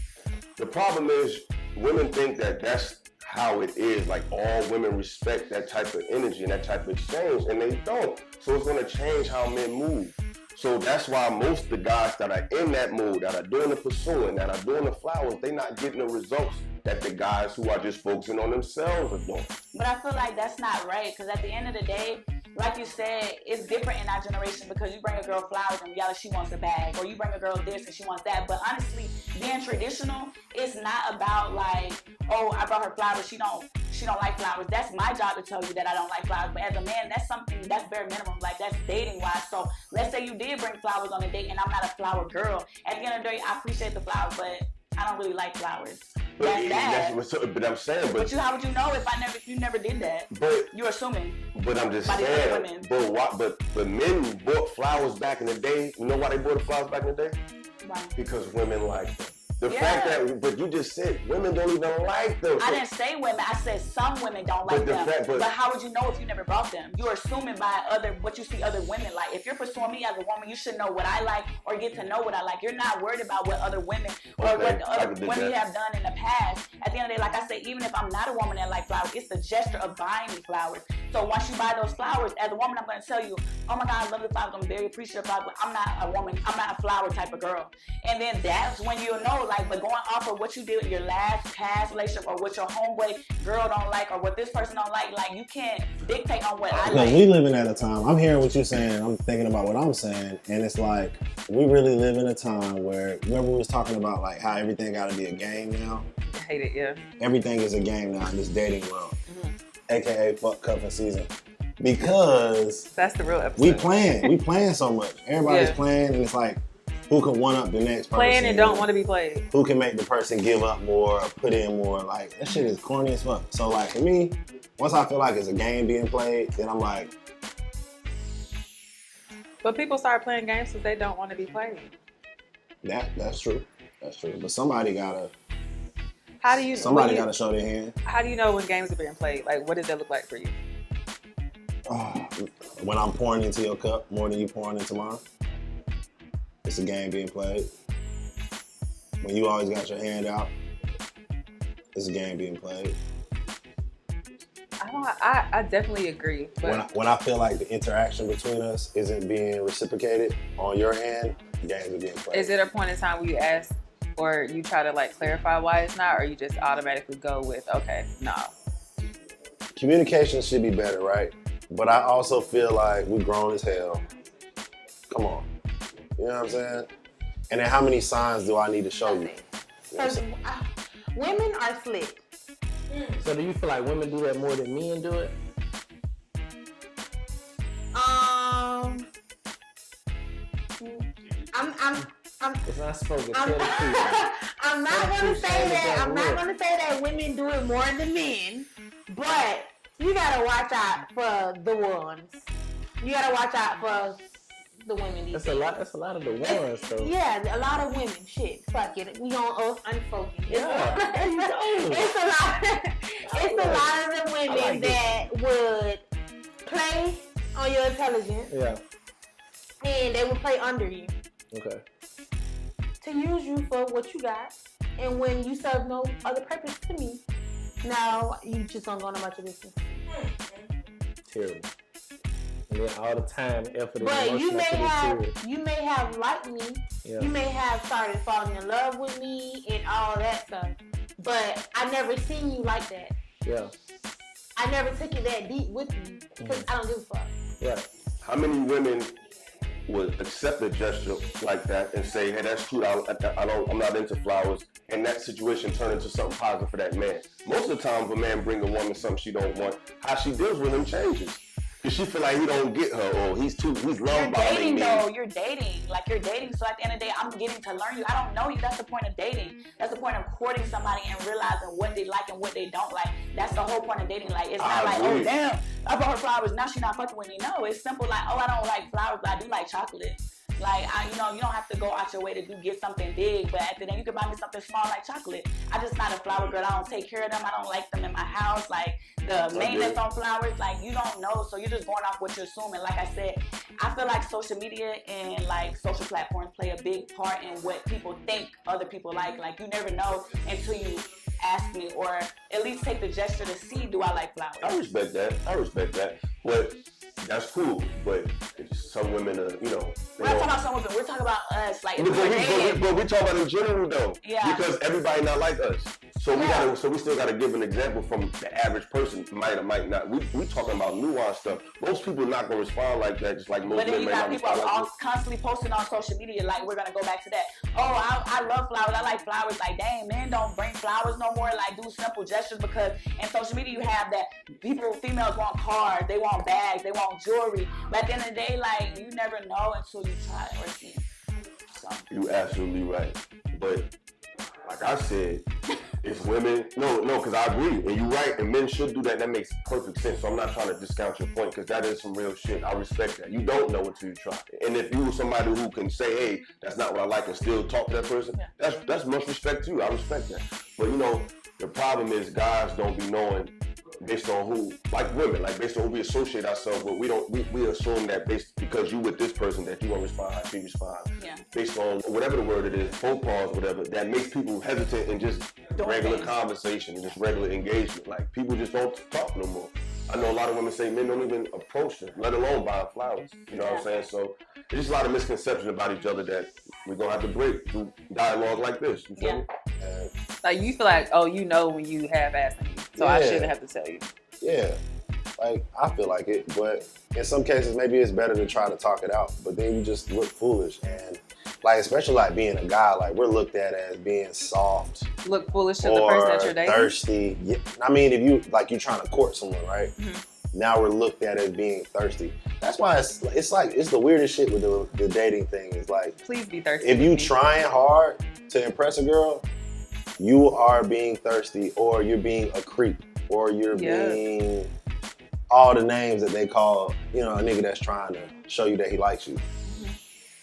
S2: the problem is women think that that's how it is. Like all women respect that type of energy and that type of exchange, and they don't. So it's gonna change how men move. So that's why most of the guys that are in that mood, that are doing the pursuing, that are doing the flowers, they're not getting the results that the guys who are just focusing on themselves are doing.
S3: But I feel like that's not right because at the end of the day, like you said, it's different in our generation because you bring a girl flowers and yeah, she wants a bag, or you bring a girl this and she wants that. But honestly, being traditional, it's not about like, oh, I brought her flowers. She don't, she don't like flowers. That's my job to tell you that I don't like flowers. But as a man, that's something that's bare minimum. Like that's dating wise. So let's say you did bring flowers on a date and I'm not a flower girl. At the end of the day, I appreciate the flowers, but I don't really like flowers.
S2: But,
S3: That's
S2: that's
S3: that.
S2: what- but I'm saying, but
S3: But you, how would you know if I never, if you never did that?
S2: But
S3: You're assuming.
S2: But I'm just
S3: By the other
S2: saying, but why, but but men bought flowers back in the day. You know why they bought the flowers back in the day?
S3: Why?
S2: Because women like them. The
S3: Yeah.
S2: fact that, but you just said women don't even like them.
S3: I didn't say women. I said some women don't
S2: But
S3: like
S2: the
S3: them.
S2: fact-
S3: but,
S2: but-
S3: how would you know if you never brought them? You're assuming by other what you see other women like. If you're pursuing me as a woman, you should know what I like or get to know what I like. You're not worried about what other women or
S2: Okay,
S3: what the other women have done in the past. At the end of the day, like I said, even if I'm not a woman that like flowers, it's the gesture of buying me flowers. So once you buy those flowers, as a woman, I'm gonna tell you, oh my God, I love the flowers. I'm very appreciative of flowers, I'm not a woman. I'm not a flower type of girl. And then that's when you'll know, like, but going off of what you did in your last past relationship or what your homeboy girl don't like or what this person don't like, like you can't dictate on what I
S10: Because
S3: like.
S10: we living at a time. I'm hearing what you're saying. I'm thinking about what I'm saying, and it's like we really live in a time where remember we was talking about like how everything got to be a game now.
S6: I hate it, yeah.
S10: Everything is a game now in this dating world,
S6: Mm-hmm.
S10: aka fuck cuffing season, because
S6: That's the real episode.
S10: we playing, we playing so much. Everybody's
S6: Yeah.
S10: playing, and it's like who can one up the next person?
S6: Playing and don't want to be played.
S10: who can make the person give up more, or put in more. Like that shit is corny as fuck. So like for me, once I feel like it's a game being played, then I'm like,
S6: But people start playing games because they don't want to be played.
S10: that that's true, that's true. But somebody gotta,
S6: How do you?
S10: somebody
S6: you-
S10: gotta show their hand.
S6: How do you know when games are being played? Like, what does that look like for you?
S10: Oh, when I'm pouring into your cup more than you pouring into mine, it's a game being played. When you always got your hand out, it's a game being played.
S6: I don't. I, I definitely agree. But
S10: When I, when I feel like the interaction between us isn't being reciprocated on your hand, games are being played.
S6: is it a point in time where you ask or you try to like clarify why it's not, or you just automatically go with okay, no.
S10: communication should be better, right? But I also feel like we're grown as hell. Come on. You know what I'm saying? And then how many signs do I need to show you?
S4: Because uh, women are slick.
S5: So do you feel like women do that more than men do it?
S4: Um, I'm, I'm, I'm,
S5: It's not spoken.
S4: I'm,
S5: Tell.
S4: I'm not
S5: Tell the
S4: gonna say that. I'm
S5: that
S4: not gonna say that women do it more than men, but you gotta watch out for the ones. You gotta watch out for the women. These
S5: That's a lot. That's a lot of the ones, though.
S4: Yeah, a lot of women. Shit, fuck it. We on us unspoken. It's,
S5: Yeah, there
S4: it's a lot. It's a lot of the women
S5: like
S4: that would play on your intelligence,
S5: Yeah.
S4: and they would play under you
S5: Okay.
S4: to use you for what you got. And when you serve no other purpose to me, now you just don't go on about your business.
S5: Terrible. And then all the time, effort,
S4: But you may have
S5: into
S4: you may have liked me.
S5: Yeah.
S4: You may have started falling in love with me and all that stuff. But I never seen you like that.
S5: Yeah.
S4: I never took it that deep with you because I don't give a fuck.
S5: Yeah.
S2: How many women would accept a gesture like that and say, "Hey, that's cute. I, I, I don't. I'm not into flowers," and that situation turn into something positive for that man. Most of the time, if a man bring a woman something she don't want, how she deals with him changes. Cause she feel like he don't get her, or he's too, he's
S3: You're dating though. You're dating. Like you're dating. So at the end of the day, I'm getting to learn you. I don't know you. That's the point of dating. That's the point of courting somebody and realizing what they like and what they don't like. That's the whole point of dating. Like it's
S2: I
S3: not like, oh,
S2: agree.
S3: oh damn, I bought her flowers. Now she's not fucking with me. No, it's simple. Like, oh, I don't like flowers, but I do like chocolate. Like I, you know, you don't have to go out your way to do get something big, but at the end you can buy me something small like chocolate. I just not a flower girl. I don't take care of them. I don't like them in my house. Like the maintenance on flowers, like you don't know, so you're just going off what you're assuming. Like I said, I feel like social media and like social platforms play a big part in what people think other people like. Like you never know until you ask me, or at least take the gesture to see do I like flowers.
S2: I respect that. I respect that. But that's cool. But some women, are, you know,
S3: We're not talking about some women. We're talking about us. Like,
S2: but,
S3: we
S2: but, we, but we talk about in general though,
S3: Yeah.
S2: because everybody not like us. So we
S3: Yeah.
S2: gotta, so we still gotta give an example from the average person might or might not. We we talking about nuanced stuff. Most people not gonna respond like that, just like most
S3: But then you got people
S2: like
S3: all constantly posting on social media, like we're gonna go back to that. Oh, I, I love flowers. I like flowers. Like, dang, men don't bring flowers no more. Like, do simple gestures because in social media you have that people, females want cars, they want bags, they want jewelry. But at the end of the day, like, you never know until you try or see. So
S2: You absolutely right. But like I said, it's women. No, no, because I agree, and you're right. And men should do that. That makes perfect sense. So I'm not trying to discount your point because that is some real shit. I respect that. You don't know until you try. And if you were somebody who can say, "Hey, that's not what I like," and still talk to that person, that's that's much respect too. I respect that. But you know, the problem is guys don't be knowing based on who, like women, like based on who we associate ourselves with. We don't. We, we assume that based because you with this person that you gonna respond how she respond
S3: Yeah.
S2: based on whatever the word it is, faux pas, whatever, that makes people hesitant in just regular conversation and just regular engagement. Like people just don't talk no more. I know a lot of women say men don't even approach them, let alone buy flowers. You know what I'm saying? So there's just a lot of misconceptions about each other that we're gonna have to break through dialogue like this. You feel me?
S6: Like you feel like, oh, you know when you have on you, so I shouldn't have to tell you.
S10: Yeah, like I feel like it, but in some cases maybe it's better to try to talk it out. But then you just look foolish, and like especially like being a guy, like we're looked at as being soft
S6: Look foolish to the person that you're dating.
S10: thirsty. Yeah, I mean, if you like you're trying to court someone, right?
S6: Mm-hmm.
S10: Now we're looked at as being thirsty. That's why it's it's like it's the weirdest shit with the, the dating thing. Is like
S6: Please be thirsty.
S10: if you trying hard to impress a girl, you are being thirsty, or you're being a creep, or you're being all the names that they call, you know, a nigga that's trying to show you that he likes you.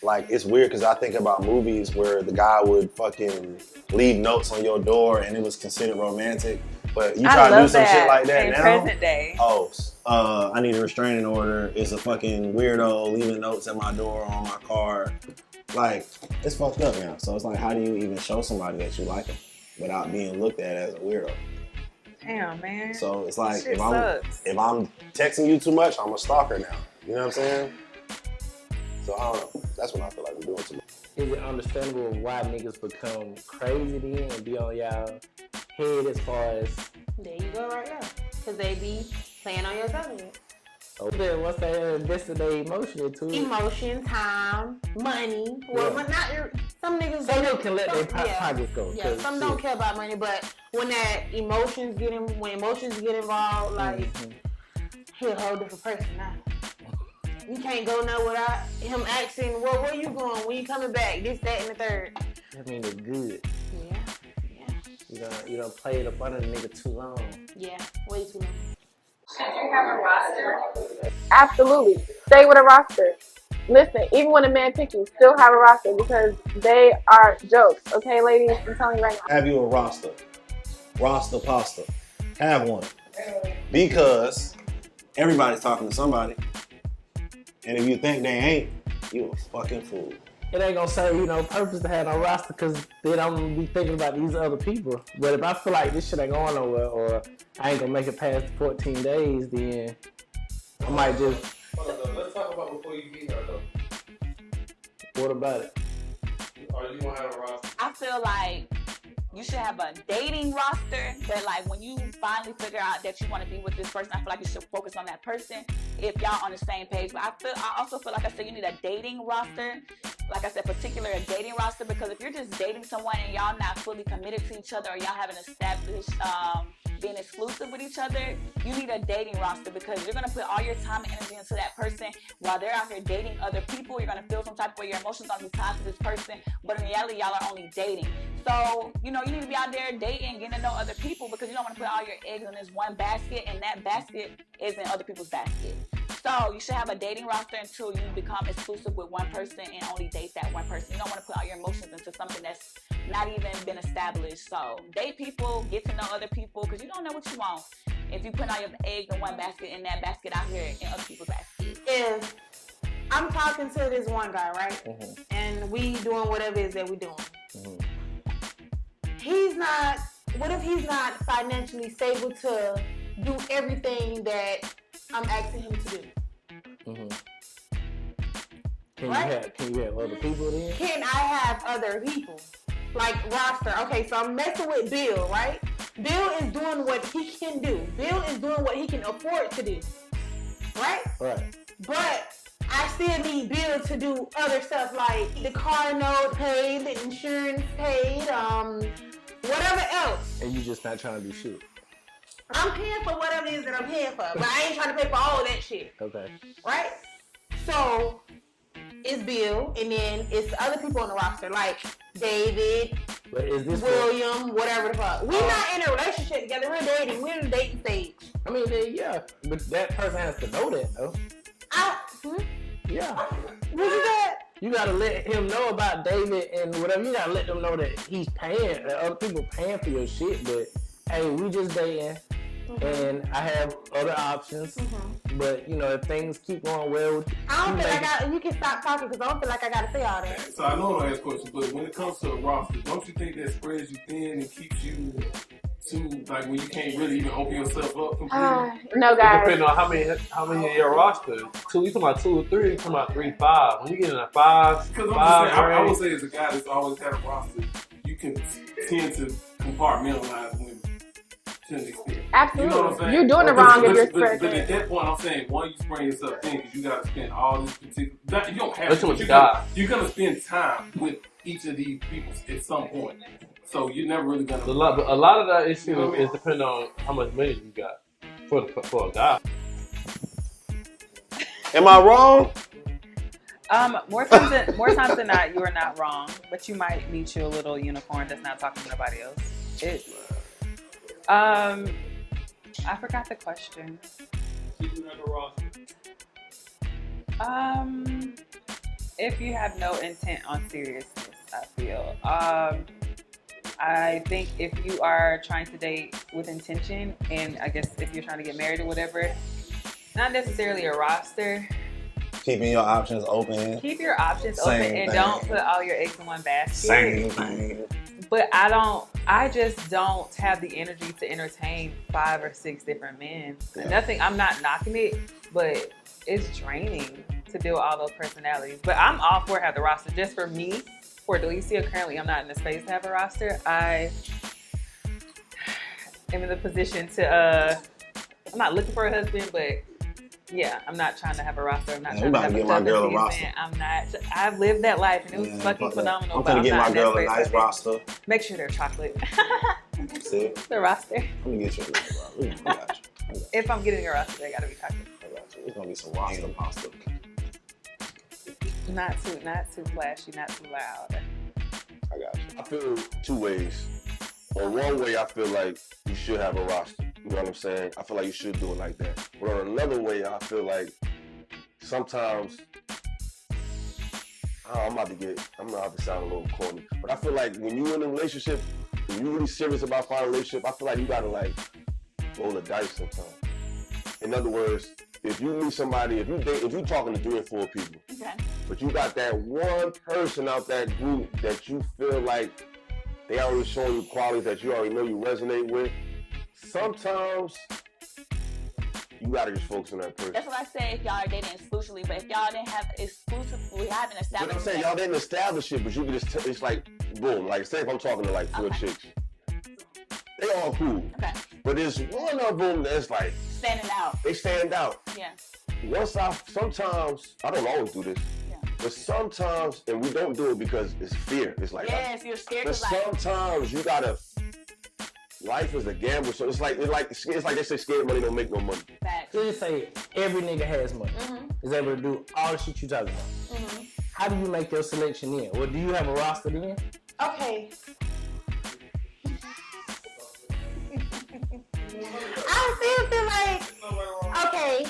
S10: Like it's weird because I think about movies where the guy would fucking leave notes on your door and it was considered romantic, but you try to do some shit like that
S6: in
S10: now.
S6: present day.
S10: Oh, uh, I need a restraining order. It's a fucking weirdo leaving notes at my door on my car. Like, it's fucked up now. So it's like, how do you even show somebody that you like them without being looked at as a weirdo?
S6: Damn, man.
S10: So it's like, if I'm
S6: sucks.
S10: if I'm texting you too much, I'm a stalker now. You know what I'm saying? So I don't know. That's what I feel like we're doing too much.
S5: Is it understandable why niggas become crazy then and be on y'all head as far as
S4: There you go, right there. Because they be playing on your tummy.
S5: oh, then once they invested their emotion into it?
S4: Emotion, time, money. Well,
S5: Yeah.
S4: but not your. Some niggas.
S5: Some
S4: they
S5: niggas can let their po-
S4: yeah.
S5: pockets go,
S4: Yeah, some don't care about money, but when that emotions get in, when emotions get involved, like
S5: Mm-hmm.
S4: he a whole different person now. You can't go nowhere without him asking, "Well, where you going? When you coming back?" This, that, and the third.
S5: I mean, it's good.
S4: Yeah, yeah.
S5: You don't you don't play it up under the nigga too long.
S4: yeah, way too long.
S1: Should you have a roster?
S9: Absolutely. Stay with a roster. Listen, even when a man pick you, still have a roster because they are jokes. Okay, ladies? I'm telling you right now.
S10: Have you a roster? Roster pasta. Have one. Because everybody's talking to somebody. And if you think they ain't, you a fucking fool.
S5: It ain't gonna serve you no purpose to have no roster because then I'm gonna be thinking about these other people. But if I feel like this shit ain't going nowhere or I ain't gonna make it past 14 days, then I might just.
S11: Let's talk about before you get here though.
S5: What about it?
S11: Are you gonna have a roster?
S3: I feel like you should have a dating roster, but like when you finally figure out that you want to be with this person, I feel like you should focus on that person if y'all on the same page. But I feel I also feel like I said you need a dating roster. Like I said, particular a dating roster because if you're just dating someone and y'all not fully committed to each other or y'all haven't established um, being exclusive with each other, you need a dating roster because you're gonna put all your time and energy into that person while they're out here dating other people. You're gonna feel some type of way. Your emotions gonna be tied to this person, but in reality, y'all are only dating. So you know you need to be out there dating, getting to know other people because you don't want to put all your eggs in this one basket, and that basket is in other people's basket. So you should have a dating roster until you become exclusive with one person and only date that one person. You don't want to put all your emotions into something that's not even been established. So date people, get to know other people, because you don't know what you want. If you put all your eggs in one basket, in that basket out here in other people's basket.
S4: If I'm talking to this one guy, right, mm-hmm. and we doing whatever it is that we doing, mm-hmm. he's not. What if he's not financially stable to do everything that I'm asking him to do?
S5: Can
S4: Right.
S5: you have can you have other people then?
S4: Can I have other people? Like roster. Okay, so I'm messing with Bill, right? Bill is doing what he can do. Bill is doing what he can afford to do. Right?
S5: Right.
S4: But I still need Bill to do other stuff like the car note paid, the insurance paid, um, whatever else.
S5: And you're just not trying to do shit.
S4: I'm paying for whatever it is that I'm paying for, but I ain't trying to pay for all of that shit,
S5: Okay.
S4: right? So it's Bill, and then it's the other people on the roster like David,
S5: But is this
S4: William, whatever the fuck. We're not in a relationship together. We're dating. We're in the dating stage.
S5: I mean, yeah, but that person has to know that though.
S4: I, hmm?
S5: Yeah.
S4: What is that?
S5: You gotta let him know about David and whatever. You gotta let them know that he's paying. That other people paying for your shit. But hey, we just dating, and I have other options. But you know, if things keep going well,
S4: I don't feel
S5: make
S4: like I, you can stop talking because I don't feel like I gotta say all that.
S12: So I know I don't ask questions, but when it comes to a roster, don't you think that spreads you thin and keeps you too like when you can't really even open yourself up completely?
S9: Ah, no,
S11: It
S9: guys.
S11: depends on how many how many in your roster. Two, you talking about two or three? You talking about three, five? When you get in a five,
S12: Because I'm
S11: five
S12: just saying, I, I would say as a guy that's always had a roster, you can tend to compartmentalize women to an extent.
S9: Absolutely.
S12: You know what I'm saying?
S9: You're doing it
S12: But-
S9: wrong if
S12: but-
S9: you're
S12: but, but at that point, I'm saying, one, you spread yourself thin because you got to spend all this particular. That, you don't have
S11: That's
S12: to.
S11: what you
S12: You're gonna,
S11: got.
S12: you're gonna spend time with each of these people at some point. So you're never really gonna.
S11: a lot, but a lot of that issue
S12: You know what I mean?
S11: is depending on how much money you got for the, for a guy.
S2: Am I wrong?
S6: Um, more times than more times than not, you are not wrong, but you might meet you a little unicorn that's not talking to nobody else. It. Um, I forgot the question. Um, if you have no intent on seriousness, I feel. Um, I think if you are trying to date with intention, and I guess if you're trying to get married or whatever, not necessarily a roster.
S10: Keeping your options open.
S6: Keep your options
S10: Same
S6: open and
S10: thing.
S6: don't put all your eggs in one basket.
S10: Same thing.
S6: But I don't. I just don't have the energy to entertain five or six different men. Nothing. I'm not knocking it, but it's draining to deal with all those personalities. But I'm all for have the roster. Just for me, for Delicia, currently I'm not in the space to have a roster. I am in the position to. uh I'm not looking for a husband, but yeah, I'm not trying to have a roster. I'm not
S10: Yeah, we
S6: trying to
S10: about
S6: have
S10: to
S6: a
S10: get my girl a
S6: season.
S10: roster.
S6: I'm not. I've lived that life and it was
S10: Yeah,
S6: fucking phenomenal.
S10: I'm
S6: but
S10: gonna get
S6: not
S10: my girl a nice
S6: right
S10: roster.
S6: Make sure they're chocolate.
S10: See?
S6: the roster.
S10: Let me get you a little bro. I got you.
S6: If I'm getting a roster, they gotta be chocolate.
S10: I got you. It's gonna be some roster pasta.
S6: Not too, not too flashy, not too loud.
S2: I got you. I feel two ways. On one way, I feel like you should have a roster. You know what I'm saying? I feel like you should do it like that. But on another way, I feel like sometimes I I'm about to get. I'm about to sound a little corny, but I feel like when you're in a relationship, when you're really serious about finding a relationship, I feel like you gotta like roll the dice sometimes. In other words, if you meet somebody, if you date, if you're talking to three or four people,
S3: Okay.
S2: but you got that one person out that group that you feel like they already showing you qualities that you already know you resonate with. Sometimes you gotta just focus on that person.
S3: That's what I say if y'all are dating exclusively, but if y'all didn't have exclusive, we haven't
S2: But
S3: established.
S2: I'm saying y'all didn't establish it, but you can just t- it's like boom. Like say if I'm talking to like four chicks, they all cool.
S3: Okay.
S2: But there's one of them that's like
S3: Standing out.
S2: they stand out.
S3: Yeah.
S2: Once I sometimes I don't always do this, but sometimes and we don't do it because it's fear. It's like
S3: Yes, you're scared
S2: But sometimes you gotta. Life is a gamble, so it's like it's like it's like they say scared money don't make no money.
S5: So you say every nigga has money,
S3: Mm-hmm.
S5: is able to do all the shit you talking about. How do you make your selection in? Well, do you have a roster in?
S4: Okay. I still feel like okay.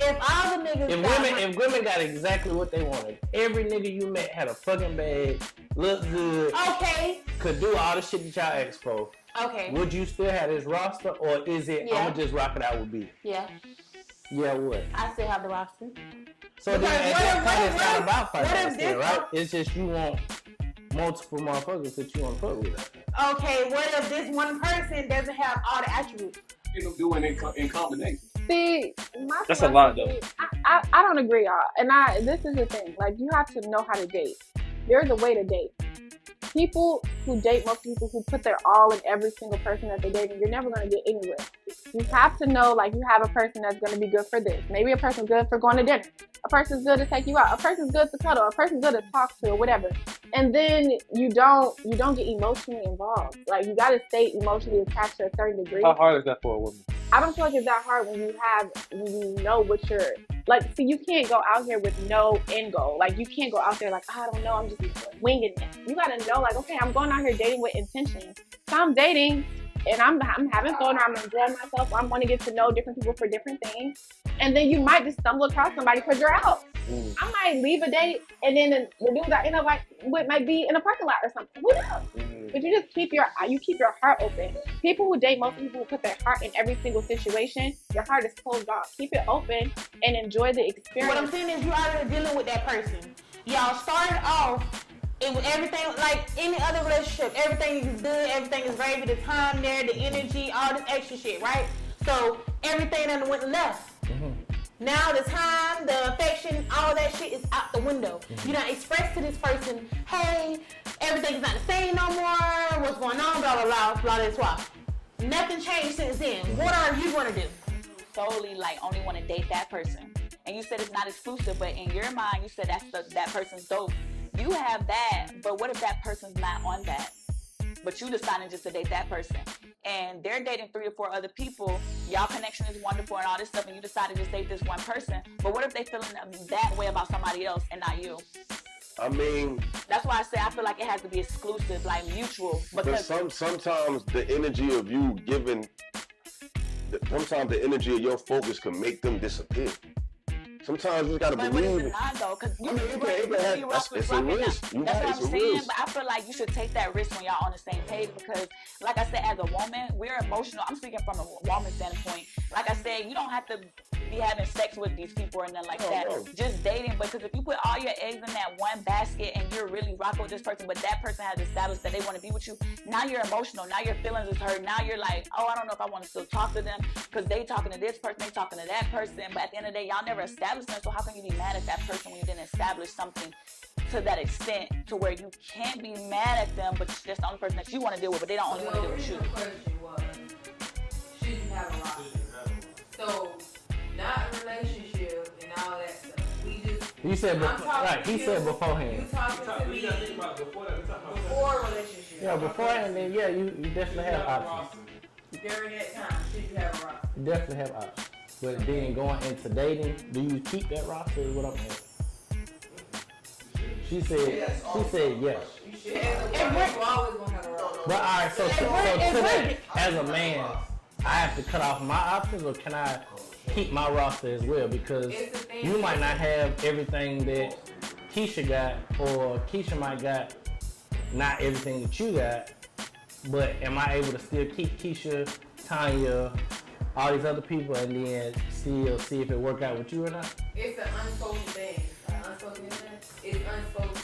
S4: If all the niggas
S5: If women,
S4: money-
S5: if women got exactly what they wanted, every nigga you met had a fucking bag, looked good,
S4: okay,
S5: could do all the shit that y'all asked for.
S4: Okay,
S5: Would you still have this roster, or is it
S4: Yeah.
S5: I'ma just rock it out with B?
S4: yeah,
S5: Yeah, I would.
S4: I still have the roster.
S5: So then
S4: Because
S5: at
S4: what
S5: that
S4: if-
S5: point,
S4: what
S5: it's
S4: if-
S5: not about
S4: what if
S5: finance,
S4: this-
S5: It's just you want multiple motherfuckers that you want to fuck with.
S4: Okay, what if this one person doesn't have all the attributes?
S12: You know, doing in, co- in combination.
S9: See, my
S11: That's a lot, though.
S9: I, I, I don't agree, y'all. And I this is the thing. Like you have to know how to date. There's a way to date. People who date most people who put their all in every single person that they're dating, you're never gonna get anywhere. You have to know like you have a person that's gonna be good for this. Maybe a person's good for going to dinner. A person's good to take you out. A person's good to cuddle. A person's good to talk to or whatever. And then you don't you don't get emotionally involved. Like you gotta stay emotionally attached to a certain degree.
S11: How hard is that for a woman?
S9: I don't feel like it's that hard when you have when you know what you're like. See, you can't go out here with no end goal. Like you can't go out there like I don't know. I'm just winging it. You gotta know like okay, I'm going out here dating with intention. So I'm dating and I'm I'm having fun. Or I'm enjoying myself. I'm going to get to know different people for different things. And then you might just stumble across somebody because you're out.
S11: Mm.
S9: I might leave a date and then the, the dudes I end up like with might be in a parking lot or something. Who knows? But you just keep your you keep your heart open. People who date most people who put their heart in every single situation, your heart is closed off. Keep it open and enjoy the experience.
S4: What I'm saying is you already dealing with that person. Y'all started off and with everything like any other relationship, everything is good, everything is gravy, the time there, the energy, all this extra shit, right? So everything that went left. Mm-hmm. Now the time, the affection, all that shit is out the window. You don't express to this person, hey, everything's not the same no more. What's going on? Blah blah blah blah blah blah. Nothing changed since then. What are you gonna do?
S3: solely like only want to date that person. And you said it's not exclusive, but in your mind, you said that's the, that person's dope. You have that, but what if that person's not on that? But you decided just to date that person, and they're dating three or four other people. Y'all connection is wonderful and all this stuff, and you decided to date this one person. But what if they feeling that way about somebody else and not you?
S2: I mean,
S3: That's why I say I feel like it has to be exclusive, like mutual.
S2: but
S3: Because
S2: some sometimes the energy of you giving, sometimes the energy of your focus can make them disappear. Sometimes you gotta
S3: But
S2: believe it.
S3: not though? Because you
S2: I mean, it can-
S3: you can
S2: that's- it's a risk. You
S3: That's
S2: right,
S3: what I'm saying.
S2: risk.
S3: But I feel like you should take that risk when y'all on the same page because, like I said, as a woman, we're emotional. I'm speaking from a woman standpoint. Like I said, you don't have to be having sex with these people or nothing like
S2: Oh,
S3: that.
S2: no.
S3: Just dating. Because if you put all your eggs in that one basket and you're really rocking with this person, but that person has established that they want to be with you, now you're emotional. Now your feelings is hurt. Now you're like, oh, I don't know if I want to still talk to them because they talking to this person, they talking to that person. But at the end of the day, y'all never established them. So how can you be mad at that person when you didn't establish something to that extent to where you can't be mad at them, but that's the only person that you want to deal with, but they don't only want to deal with you.
S1: The question was, should you have a roster? So, not a relationship and all that stuff. We just.
S5: He said
S1: I'm
S5: before, right? He
S1: to
S5: said beforehand.
S1: You talking to me before a relationship.
S5: Yeah, beforehand, then yeah, you, you definitely have options.
S1: During that time, should you have a roster?
S5: You definitely have options. But then going into dating, do you keep that roster? Is what I'm asking. She said. She said yes.
S1: And we're, always gonna have a roster.
S5: But all right, so, so, so today, as a man, I have to cut off my options, or can I keep my roster as well? Because you might not have everything that Keisha got, or Keisha might got not everything that you got. But am I able to still keep Keisha, Tanya, all these other people, and then still see if it work out with you or not?
S1: It's an unspoken thing. An unspoken thing. It's unspoken.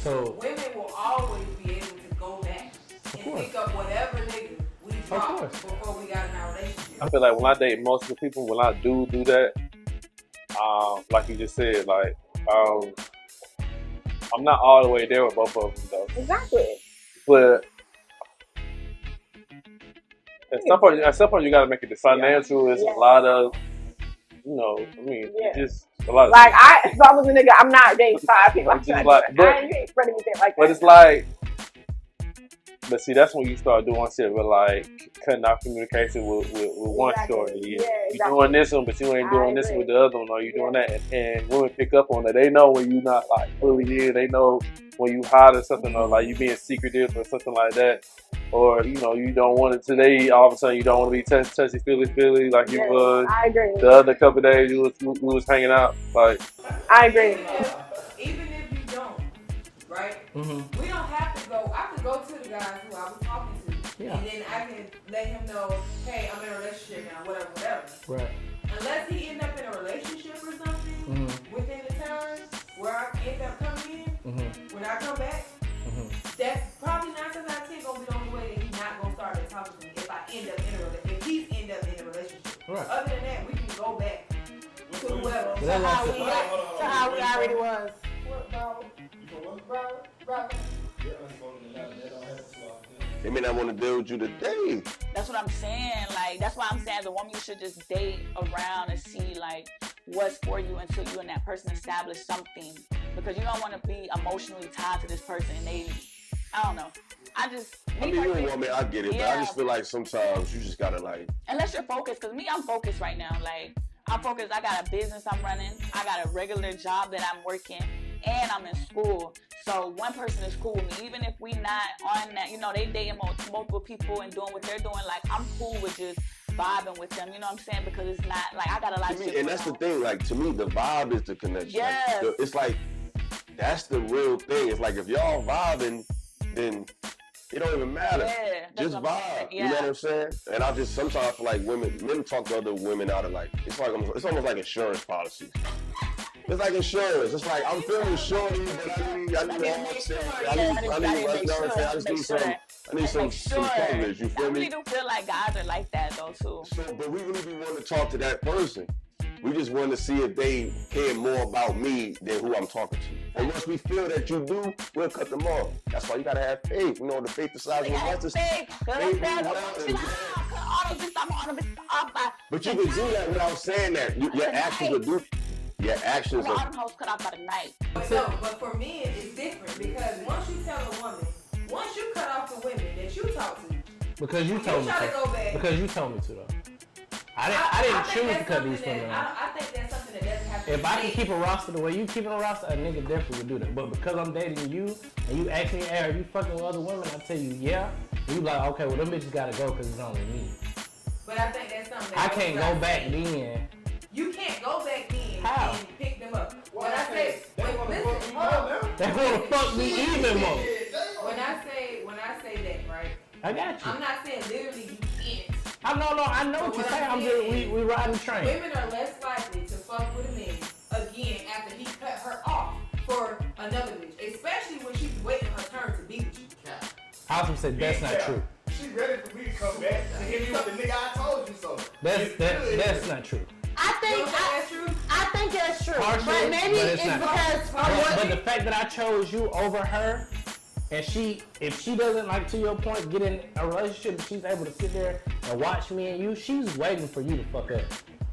S5: So
S1: Women will always be able to go back and
S5: course.
S1: pick up whatever nigga we dropped before we got in our relationship.
S11: I feel like when I date most of the people, when I do do that, um, like you just said, like um, I'm not all the way there with both of them though.
S9: Exactly.
S11: But at some point, at some point, you gotta make it. The financial is
S9: Yeah.
S11: a lot of, you know, I mean,
S9: Yeah.
S11: just a lot of.
S9: Like I, if I was a nigga, I'm not dating five people. I'm
S11: Just like- but-
S9: I ain't, you ain't spreading me like
S11: But it's like, but see, that's when you start doing shit with like cutting off communication with, with, with one
S9: Exactly.
S11: shorty. Yeah,
S9: Yeah,
S11: you
S9: exactly.
S11: doing this one, but you ain't doing this one with the other one, or you doing that, and, and women pick up on it. They know when you not like fully in. They know when you hide or something, or like you being secretive or something like that. Or you know you don't want it today. All of a sudden you don't want to be touchy, touchy, feely, feely like you
S9: Yes,
S11: was
S9: I agree.
S11: the other couple of days you was we was hanging out. Like
S9: I agree.
S1: Even if you don't, right?
S5: Mm-hmm.
S1: We don't have to go. I could go to the guys who I was talking to,
S5: Yeah.
S1: and then I can let him know, hey, I'm in a relationship now, whatever, whatever.
S5: Right.
S1: Unless he end up in a relationship or something
S5: Mhm.
S1: within the time where I end up coming in,
S5: Mhm.
S1: when I come back,
S5: Mhm.
S1: that's probably nine times out of ten gonna be the only way that he's not gonna start to talk to me if I end up in a relationship. If he's end up in a relationship.
S5: Right.
S1: Other than that, we can go back to whoever.
S4: To how we,
S5: I'm saying.
S4: to how we already was.
S1: What, bro? Bro,
S2: They may not want to deal with you today.
S3: That's what I'm saying. Like that's why I'm saying as a woman you should just date around and see like what's for you until you and that person establish something. Because you don't want to be emotionally tied to this person and they I don't know. I just
S2: I mean, you're a
S3: personally-
S2: woman, I get it, but I just feel like sometimes you just gotta like.
S3: unless you're focused because me i'm focused right now like i'm focused i got a business i'm running i got a regular job that i'm working and i'm in school so one person is cool with me even if we not on that you know they dating mul- multiple people and doing what they're doing like i'm cool with just vibing with them you know what i'm saying because it's not like i got a lot
S2: To
S3: of
S2: me, and that's the thing. Like to me, the vibe is the connection. Like, the- it's like that's the real thing. It's like if y'all vibing, then it don't even matter.
S3: Yeah,
S2: just vibe.
S3: saying.
S2: You know what I'm saying? And I just sometimes feel like women, men talk to other women out of like it's like almost, it's almost like insurance policies. It's like insurance. It's like I'm feeling shorty, but I need, I need, all this shit. I need, I need, I need, you know what I'm saying? I just need some, I need some, some coverage. You
S3: I
S2: feel
S3: really
S2: me?
S3: do feel like guys are like that though too
S2: So, but we really be wanting to talk to that person. We just want to see if they care more about me than who I'm talking to. And once we feel that you do, we'll cut them off. That's why you gotta have faith. You know, the faith the size of a.
S3: Faith, cause
S2: Faith
S3: that's
S2: is
S3: what
S2: well
S3: I'm
S2: and
S3: like, "Ah, cut all of this, I'm all of this off by
S2: But you can do that without saying that. You, your actions will do. Your actions
S3: all
S2: are.
S3: them hoes cut off by the night.
S1: But no, but for men, it's different because once you tell a woman, once you cut off the women that you talk to,
S5: Because you
S1: You
S5: told me
S1: try to
S5: to.
S1: go back.
S5: Because you told me to though. I didn't. I, didn't
S1: think
S5: choose to cut these
S1: something
S5: women
S1: that-
S5: off.
S1: I, I think that's something that doesn't have to
S5: If
S1: be
S5: I can keep a roster the way you keeping a roster, a nigga definitely would do that. But because I'm dating you and you ask me, hey, are you fucking with other women? I tell you, yeah. And you like, okay, well, them bitches gotta go because it's only me.
S1: But I think that's something that
S5: I can't go back then.
S1: You can't go back in
S5: How?
S1: and pick them up. When I say, when, listen, hold on.
S5: They wanna fuck me even more.
S1: When I say, when I say that, right?
S5: I got you.
S1: I'm not saying literally you can't.
S5: I know, no, I know what you're saying. I'm just, we, we riding the train.
S1: Women are less likely to fuck with a man again after he cut her off for another bitch, especially when she's waiting her turn to be with you.
S5: I was gonna say that's not true.
S13: She ready for me to come back to hit me with the nigga I told you so.
S5: That's that, that's not true.
S4: I think
S1: You
S4: I,
S1: that's true?
S4: I think that's true,
S5: Partially,
S4: but maybe
S5: but
S4: it's,
S5: it's
S4: because of
S5: But, but the fact that I chose you over her, and she, if she doesn't like to your point, get in a relationship, she's able to sit there and watch me and you. She's waiting for you to fuck up.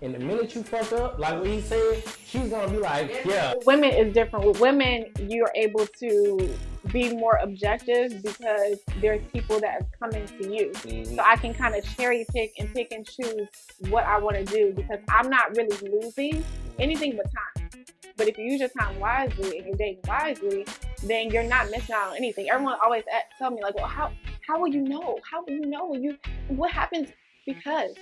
S5: And the minute you fuck up, like what he said, she's gonna be like, yeah.
S9: women is different. With women, you're able to be more objective because there's people that are coming to you.
S5: Mm-hmm.
S9: So I can kind of cherry pick and pick and choose what I want to do because I'm not really losing anything but time. But if you use your time wisely and you're dating wisely, then you're not missing out on anything. Everyone always a- tell me like, well, how how will you know? How will you know? You what happens? Because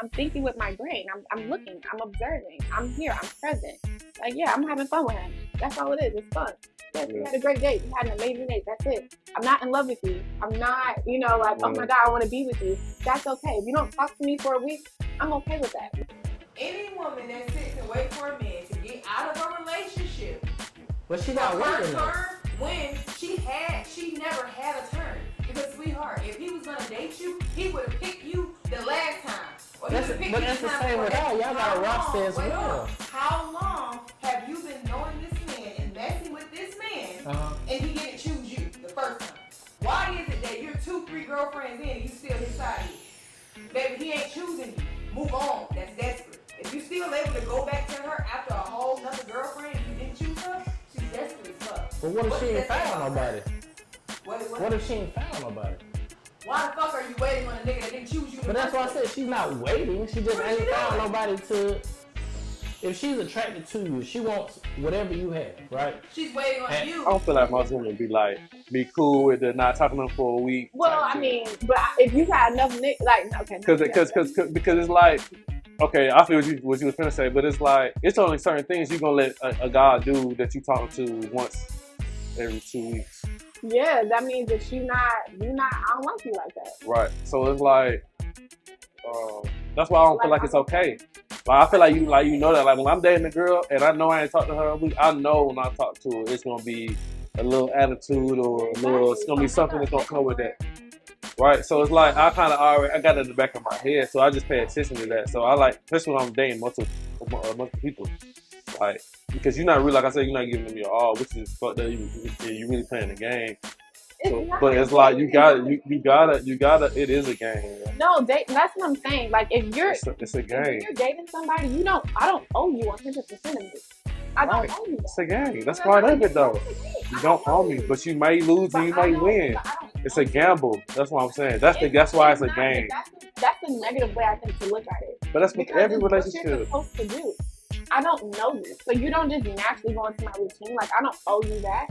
S9: I'm thinking with my brain. I'm, I'm looking. I'm observing. I'm here. I'm present. Like, yeah, I'm having fun with him. That's all it is. It's fun. Yes, we had a great date. We had an amazing date. That's it. I'm not in love with you. I'm not, you know, like, oh my God, I want to be with you. That's okay. If you don't talk to me for a week, I'm okay with that.
S1: Any woman that sits and waits for a man to get out of a relationship
S5: But she
S1: for
S5: not
S1: her turn when she had, she never had a turn. Because sweetheart, if he was gonna date you, he would have picked you the last time. Or
S5: That's-
S1: would've
S5: but
S1: you
S5: that's the same with
S1: before
S5: her. Y'all got a
S1: How
S5: roster
S1: long-
S5: as
S1: wait,
S5: well.
S1: on. How long have you been knowing this man and messing with this man
S5: Uh-huh.
S1: and he didn't choose you the first time? Why is it that you're two, three girlfriends in and you still his side? Baby, he ain't choosing you. Move on. That's desperate. If you still able to go back to her after a whole nother girlfriend and you didn't choose her, she's desperate as fuck.
S5: But what if
S1: What
S5: she
S1: does
S5: ain't
S1: that
S5: found nobody?
S1: What, what,
S5: What if she ain't found nobody?
S1: Why the fuck are you waiting on a nigga that didn't choose you?
S5: But that's why I said she's not waiting. She just
S1: What
S5: ain't
S1: she
S5: found
S1: doing?
S5: nobody to. If she's attracted to you, she wants whatever you have, right?
S1: She's waiting on
S5: And-
S1: you.
S11: I don't feel like most women be like, be cool with the not talking to them for a week.
S9: Well, I mean, but if you got enough niggas, like, okay.
S11: Cause,
S9: yeah,
S11: cause, cause, cause, because it's like, okay, I feel what you, what you was gonna say, but it's like, it's only certain things you gonna let a, a guy do that you talking to once every two weeks,
S9: Yeah, that means that you not, you not, I don't like you like that.
S11: right? So it's like, um, that's why I don't feel like it's okay. Like I feel like you, like you know that, like when I'm dating a girl and I know I ain't talked to her a week, I know when I talk to her, it's gonna be a little attitude or a little, it's gonna be something that's gonna come with that. Right, so it's like I kind of already I got it in the back of my head, so I just pay attention to that. So I like, especially when I'm dating multiple amongst people. Like because you're not really like I said, you're not giving them your all, which is fucked up. You you really playing the game. So,
S9: not
S11: but it's like you got you you gotta you gotta it is a game.
S9: No, date. That's what I'm saying. Like if you're
S11: It's a, it's a
S9: if
S11: game.
S9: you're dating somebody, you don't. I don't owe you 100 percent of it. I don't
S11: Right.
S9: owe you that.
S11: It's a game. That's part of it though. You don't owe me, but you may lose and you may win. It's a gamble. That's what I'm saying. That's the that's why it's a game.
S9: That's, that's the negative way I think to look at it.
S11: But that's
S9: Because
S11: every
S9: it's what you're
S11: relationship.
S9: supposed to do. I don't know you, so you don't just naturally go into my routine. Like I don't owe you that.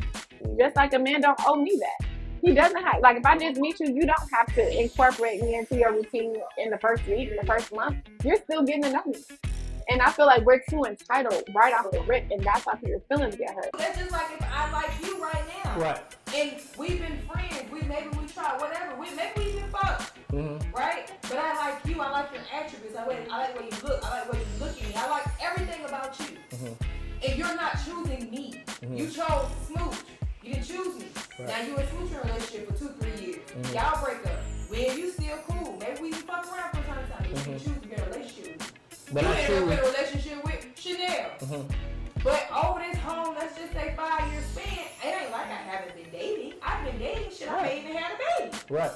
S9: Just like a man don't owe me that. He doesn't have like if I just meet you, you don't have to incorporate me into your routine in the first week, in the first month. You're still getting to know me. And I feel like we're too entitled right off the rip, and that's why your feelings get hurt.
S1: That's just like if I like you right
S5: Right.
S1: And we've been friends. We maybe we tried whatever. We maybe we even fucked.
S5: Mm-hmm.
S1: Right? But I like you. I like your attributes. I like, I like the way you look. I like the way you look at me. I like everything about you.
S5: Mm-hmm.
S1: And you're not choosing me.
S5: Mhm.
S1: You chose smooch. You didn't choose me.
S5: Right.
S1: Now you in a relationship for two, three years.
S5: Mhm.
S1: Y'all break up. Me and you still cool. Maybe we fuck around from time to time. You
S5: Mhm.
S1: choose to be in a relationship with.
S5: But
S1: you
S5: I
S1: ended up in a relationship with Chanel. But over this home, let's just say five year span, it ain't like I haven't been dating. I've been dating shit. I may even had a baby.
S5: Right.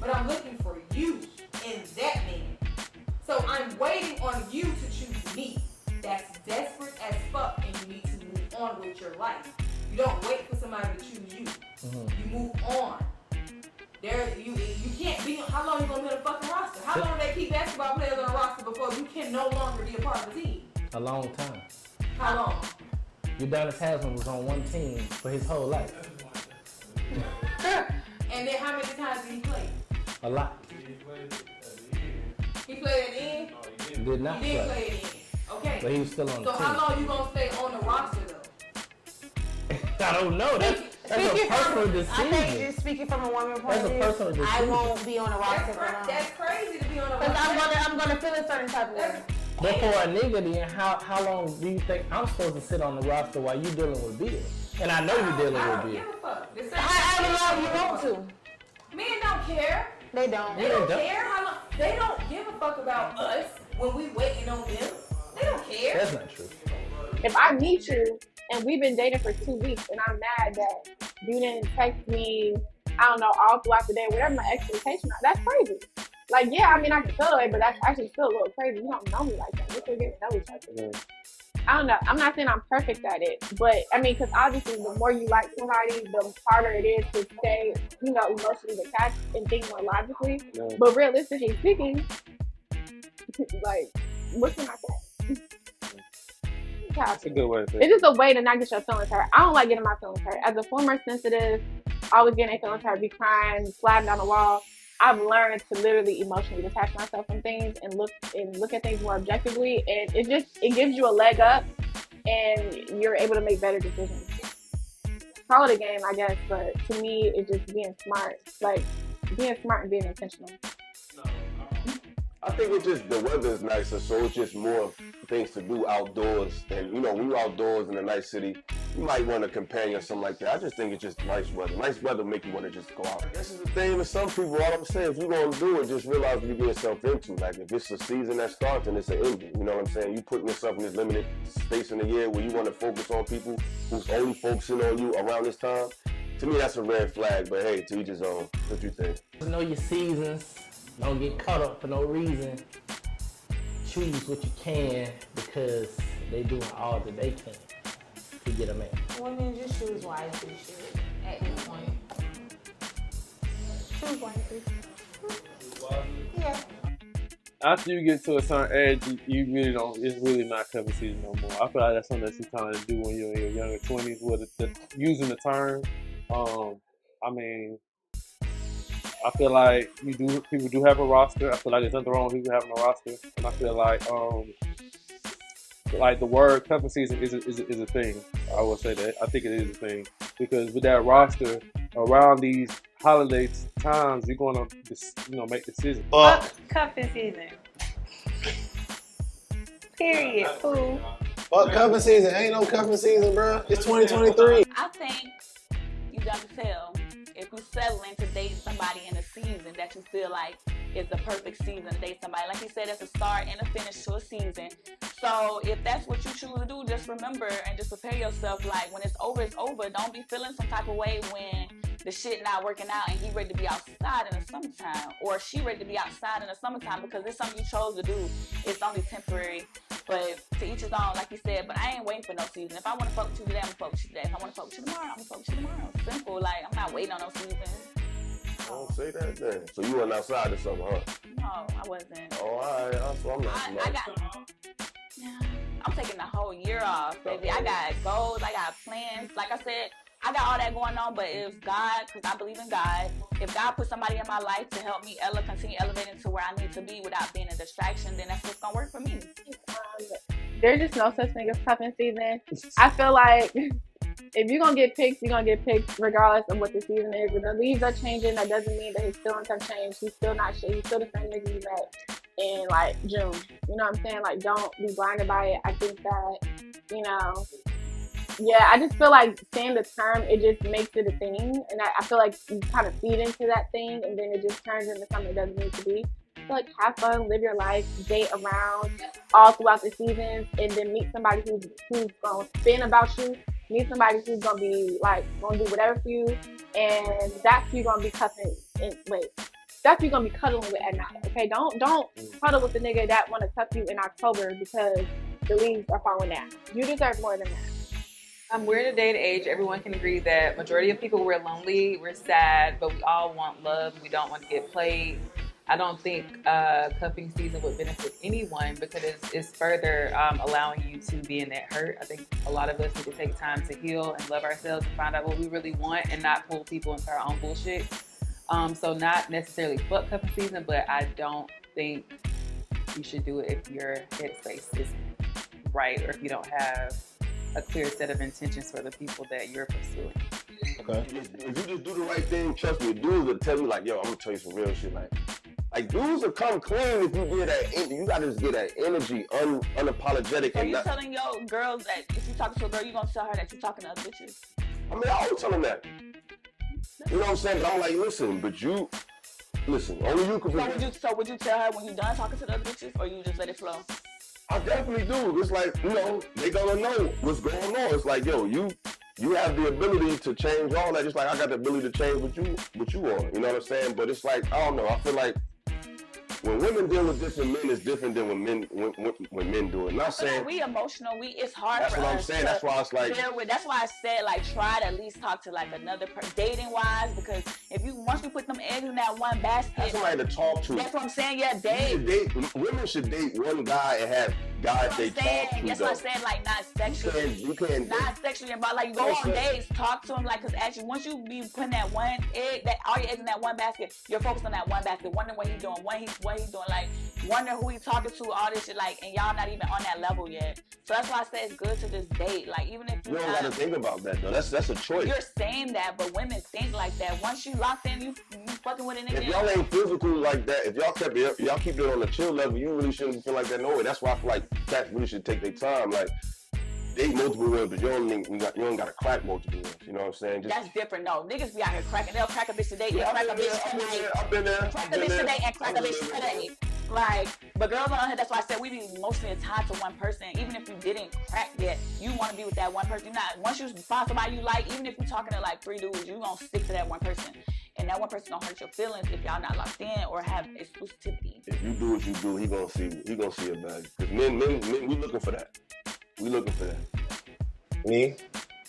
S1: But I'm looking for you in that man. So I'm waiting on you to choose me. That's desperate as fuck, and you need to move on with your life. You don't wait for somebody to choose you.
S5: Mm-hmm.
S1: You move on. There, you you can't be. How long you gonna be on the fucking roster? How long do they keep basketball players on the roster before you can no longer be a part of the team?
S5: A long time.
S1: How long?
S5: Udonis Haslem was on one team for his whole life.
S1: And then how many times did he play?
S5: A lot.
S1: He played at the end.
S5: Did not
S1: he did
S5: play.
S1: play at the end. Okay.
S5: But he was still on
S1: So
S5: the
S1: how
S5: team.
S1: long you gonna stay on the roster though?
S5: I don't know. That's, that's a
S4: Speaking
S5: personal
S4: from, I
S5: decision.
S4: think just speaking from a woman point
S5: That's a
S4: of view, I won't be on the roster
S1: That's,
S4: for
S1: cra-
S4: long.
S1: that's crazy to be on the roster.
S4: Because I'm gonna, I'm gonna feel a certain type of way.
S5: But for a nigga, then how how long do you think I'm supposed to sit on the roster while you dealing with Bill? And I know you're dealing
S1: I
S5: with
S1: don't give a fuck. This
S4: However long you want to.
S1: Men don't care.
S4: They don't.
S1: They don't care how long. They don't give a fuck about us when we waiting on them. They don't care.
S5: That's not true.
S9: If I meet you and we've been dating for two weeks and I'm mad that you didn't text me, I don't know, all throughout the day, whatever my expectation are, that's crazy. Like, yeah, I mean, I can feel it, but that's actually still a little crazy. You don't know me like that. We're still getting to know each other. I don't know. I'm not saying I'm perfect at it, but I mean, because obviously, the more you like somebody, the harder it is to stay, you know, emotionally attached and think more logically.
S11: Yeah.
S9: But realistically speaking, like, what can I say?
S11: That's a good way to
S9: It's just a way to not get your feelings hurt. I don't like getting my feelings hurt. As a former sensitive, always getting feelings hurt, be crying, sliding down the wall. I've learned to literally emotionally detach myself from things and look and look at things more objectively, and it just it gives you a leg up, and you're able to make better decisions. Call it a game, I guess, but to me, it's just being smart, like being smart and being intentional.
S2: I think it's just the weather is nicer, so it's just more things to do outdoors. And you know, when you outdoors in a nice city, you might want a companion or something like that. I just think it's just nice weather. Nice weather make you want to just go out. This is the thing with some people. All I'm saying, if you're gonna do it, just realize what you get yourself into. Like if it's a season that starts and it's an ending, you know what I'm saying? You putting yourself in this limited space in the year where you want to focus on people who's only focusing on you around this time. To me, that's a red flag. But hey, to each his own. What you think?
S5: Know your seasons. Don't get caught up for no reason. Choose what you can because they doing all that they can to get a man.
S4: Women just choose wisely, shit. At this point, choose wisely. Yeah.
S11: after you get to a certain age, you, you really don't. It's really not cuffing season no more. I feel like that's something that you're trying to do when you're in your younger twenties. With the, the, using the term, um, I mean, I feel like you do. People do have a roster. I feel like there's nothing wrong with people having a roster, and I feel like um, like the word cuffing season is a, is a, is a thing. I will say that. I think it is a thing because with that roster around these holiday times, you're gonna you know make decisions.
S10: Fuck.
S4: Cuffing season. Period. Fool.
S10: Fuck cuffing season. Ain't no cuffing season, bro. It's 2023.
S3: I think you gotta tell if settling to date somebody in a season that you feel like is the perfect season to date somebody. Like you said, it's a start and a finish to a season. So if that's what you choose to do, just remember and just prepare yourself. Like when it's over, it's over. Don't be feeling some type of way when the shit not working out and he ready to be outside in the summertime or she ready to be outside in the summertime because it's something you chose to do. It's only temporary. But to each his own, like you said, but I ain't waiting for no season. If I want to fuck with you today, I'm gonna fuck with you today. If I want to fuck with you tomorrow, I'm gonna fuck with you tomorrow. Simple. Like I'm not waiting on no season.
S2: Don't say that then. So you went outside or something, huh?
S3: No, I wasn't.
S2: Oh, all right. What I'm not.
S3: I, I got. I'm taking the whole year off, baby. I got goals. I got plans. Like I said, I got all that going on. But if God, because I believe in God, if God put somebody in my life to help me ele- continue elevating to where I need to be without being a distraction, then that's what's gonna work for me.
S9: There's just no such thing as cuffing season. I feel like if you're gonna get picked, you're gonna get picked regardless of what the season is. If the leaves are changing, that doesn't mean that his feelings have changed. He's still not shit. He's still the same nigga you met in like June. You know what I'm saying? Like, don't be blinded by it. I think that, you know, yeah, I just feel like saying the term, it just makes it a thing. And I, I feel like you kind of feed into that thing and then it just turns into something it doesn't need to be. So like have fun, live your life, date around all throughout the seasons, and then meet somebody who's who's gonna spin about you. Meet somebody who's gonna be like gonna do whatever for you, and that's who you're gonna be cussing. In, wait, that's who you're gonna be cuddling with at night. Okay, don't don't cuddle with the nigga that wanna cuff you in October because the leaves are falling down. You deserve more than that.
S6: Um, we're in a day and age. Everyone can agree that majority of people we're lonely, we're sad, but we all want love. We don't want to get played. I don't think uh, cuffing season would benefit anyone because it's, it's further um, allowing you to be in that hurt. I think a lot of us need to take time to heal and love ourselves and find out what we really want and not pull people into our own bullshit. Um, so not necessarily fuck cuffing season, but I don't think you should do it if your headspace isn't right or if you don't have a clear set of intentions for the people that you're pursuing.
S2: Okay. If you just do the right thing, trust me, dudes will tell you like, yo, I'm gonna tell you some real shit. Like, like dudes will come clean if you get that. en- You gotta just get that energy, un, unapologetic.
S3: So you
S2: not,
S3: telling your girls that if you talking to a girl, you gonna tell her that you're talking to other bitches?
S2: I mean, I always tell them that. You know what I'm saying? But I'm like, listen, but you, listen, only you can.
S3: So would you so would you tell her when you're done talking to the other bitches, or you just let it flow?
S2: I definitely do. It's like, you know, they gonna know what's going on. It's like, yo, you you have the ability to change all that, just like I got the ability to change what you what you are. You know what I'm saying? But it's like, I don't know, I feel like when women deal with different men it's different than when men when, when, when men do it. Not saying
S3: we emotional. We it's hard
S2: That's
S3: for
S2: what I'm saying. That's why it's like-
S3: with. That's why I said like try to at least talk to like another per- dating wise because if you once you put them eggs in that one basket,
S2: That's somebody to talk to.
S3: That's what I'm saying. Yeah, date.
S2: date women should date one guy and have guys they
S3: saying,
S2: talk to.
S3: that's
S2: though.
S3: what I'm saying. Like not sexually.
S2: You can't, you can't
S3: Not sexually involved. Like you
S2: go
S3: on dates, talk to him. Like, cause actually, once you be putting that one egg, that all your eggs in that one basket, you're focused on that one basket, wondering what he's doing, what he's what he's doing, like wondering who he's talking to, all this shit, like, and y'all not even on that level yet. So that's why I say it's good to just date. Like, even if
S2: You
S3: you
S2: don't gotta think about that though. That's that's a choice.
S3: you're saying that, but women think like that. Once you locked in, you you fucking with a nigga.
S2: If y'all ain't physical like that, if y'all kept it, y'all keep it on the chill level, you really shouldn't feel like that no way. That's why I feel like cats really should take their time. Like date multiple women, but you don't you, got, you don't gotta crack multiple ones. You know what I'm saying? Just
S3: That's different though. Niggas be out here cracking. They'll crack a bitch today, they'll crack a bitch tonight.
S2: there, I've been there,
S3: Crack a bitch today and crack a bitch today. Like, but girls on here, that's why I said we be mostly tied to one person. Even if you didn't crack yet, you want to be with that one person. You're not once you find somebody you like, even if you're talking to like three dudes, you gonna stick to that one person. And that one person gonna hurt your feelings if y'all not locked in or have exclusivity.
S2: If you do what you do, he gonna see he gonna see a bag. Cause men, men, men, we looking for that. We looking for that.
S10: Me,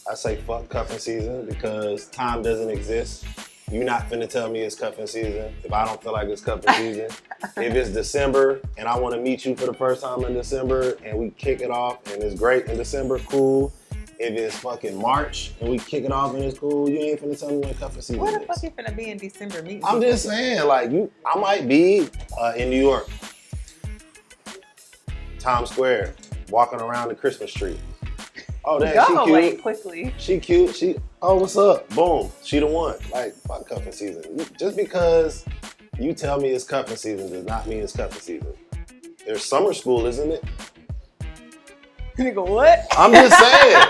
S10: I say fuck cuffing season because time doesn't exist. You're not finna tell me it's cuffing season if I don't feel like it's cuffing season. if it's December and I want to meet you for the first time in December and we kick it off and it's great in December, cool. If it's fucking March and we kick it off and it's cool, you ain't finna tell me when cuffing season
S6: Where the
S10: is.
S6: fuck you finna be in December meeting?
S10: I'm just saying, like you, I might be uh, in New York, Times Square, walking around the Christmas tree. Oh, damn,
S6: Go
S10: she cute.
S6: away quickly.
S10: She cute. She oh, what's up? Boom. She the one. Like fuck cuffing season. Just because you tell me it's cuffing season does not mean it's cuffing season. There's summer school, isn't it?
S6: Nigga, what?
S10: I'm just saying.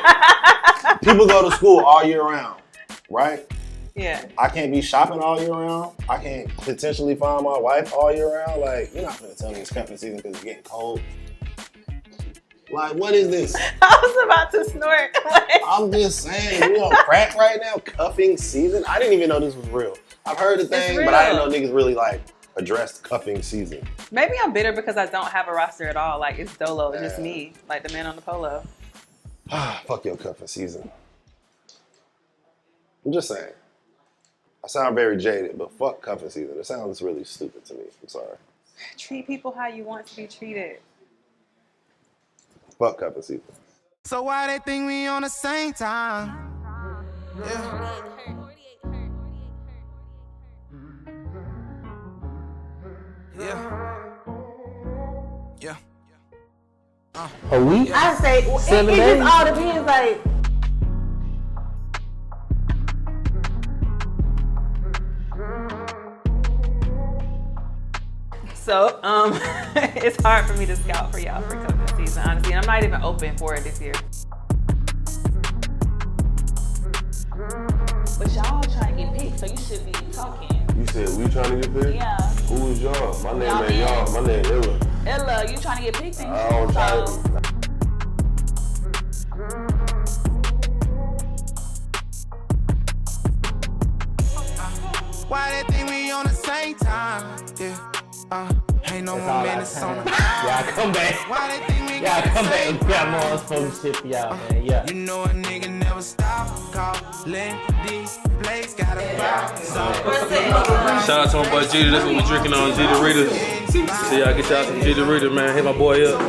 S10: People go to school all year round, right?
S6: Yeah.
S10: I can't be shopping all year round. I can't potentially find my wife all year round. Like, you're not gonna tell me it's cuffing season because it's getting cold. Like, what is this?
S3: I was about to snort.
S10: I'm just saying, we on crack right now. Cuffing season. I didn't even know this was real. I've heard the thing, but I didn't know niggas really like addressed cuffing season.
S6: Maybe I'm bitter because I don't have a roster at all. Like it's Dolo, it's just me, like the man on the polo.
S10: Ah, fuck your cuffing season. I'm just saying. I sound very jaded, but fuck cuffing season. It sounds really stupid to me. I'm sorry.
S6: Treat people how you want to be treated.
S10: Fuck cuffing season.
S14: So why they think we on the same time? Yeah. Yeah. Yeah.
S5: A week?
S4: I say well, it, it just all depends. Like
S6: So um, it's hard for me to scout for y'all for cuffing season, honestly. And I'm not even open for it this year.
S3: But y'all trying to get picked, so you should be talking.
S2: You said we trying to get picked?
S3: Yeah.
S2: Who is y'all? My name
S3: Y'all
S2: ain't y'all. My name Illa.
S3: Ella, Ella, you trying to get picked? ain't
S2: I don't try
S3: So-
S2: to.
S14: Why they think we on the same time? Yeah. Uh, ain't no more
S5: I
S14: minutes on the
S5: Y'all come back.
S14: Why they think we
S5: Y'all come back
S14: same
S5: and got more unspoken shit for y'all, man. Yeah.
S14: You know a nigga never stop calling these plays got a vibe.
S11: Shout out to my boy Jeter. That's what we drinking on Jeter Rita. See y'all get y'all some Jeter Rita, man. Hit my boy up.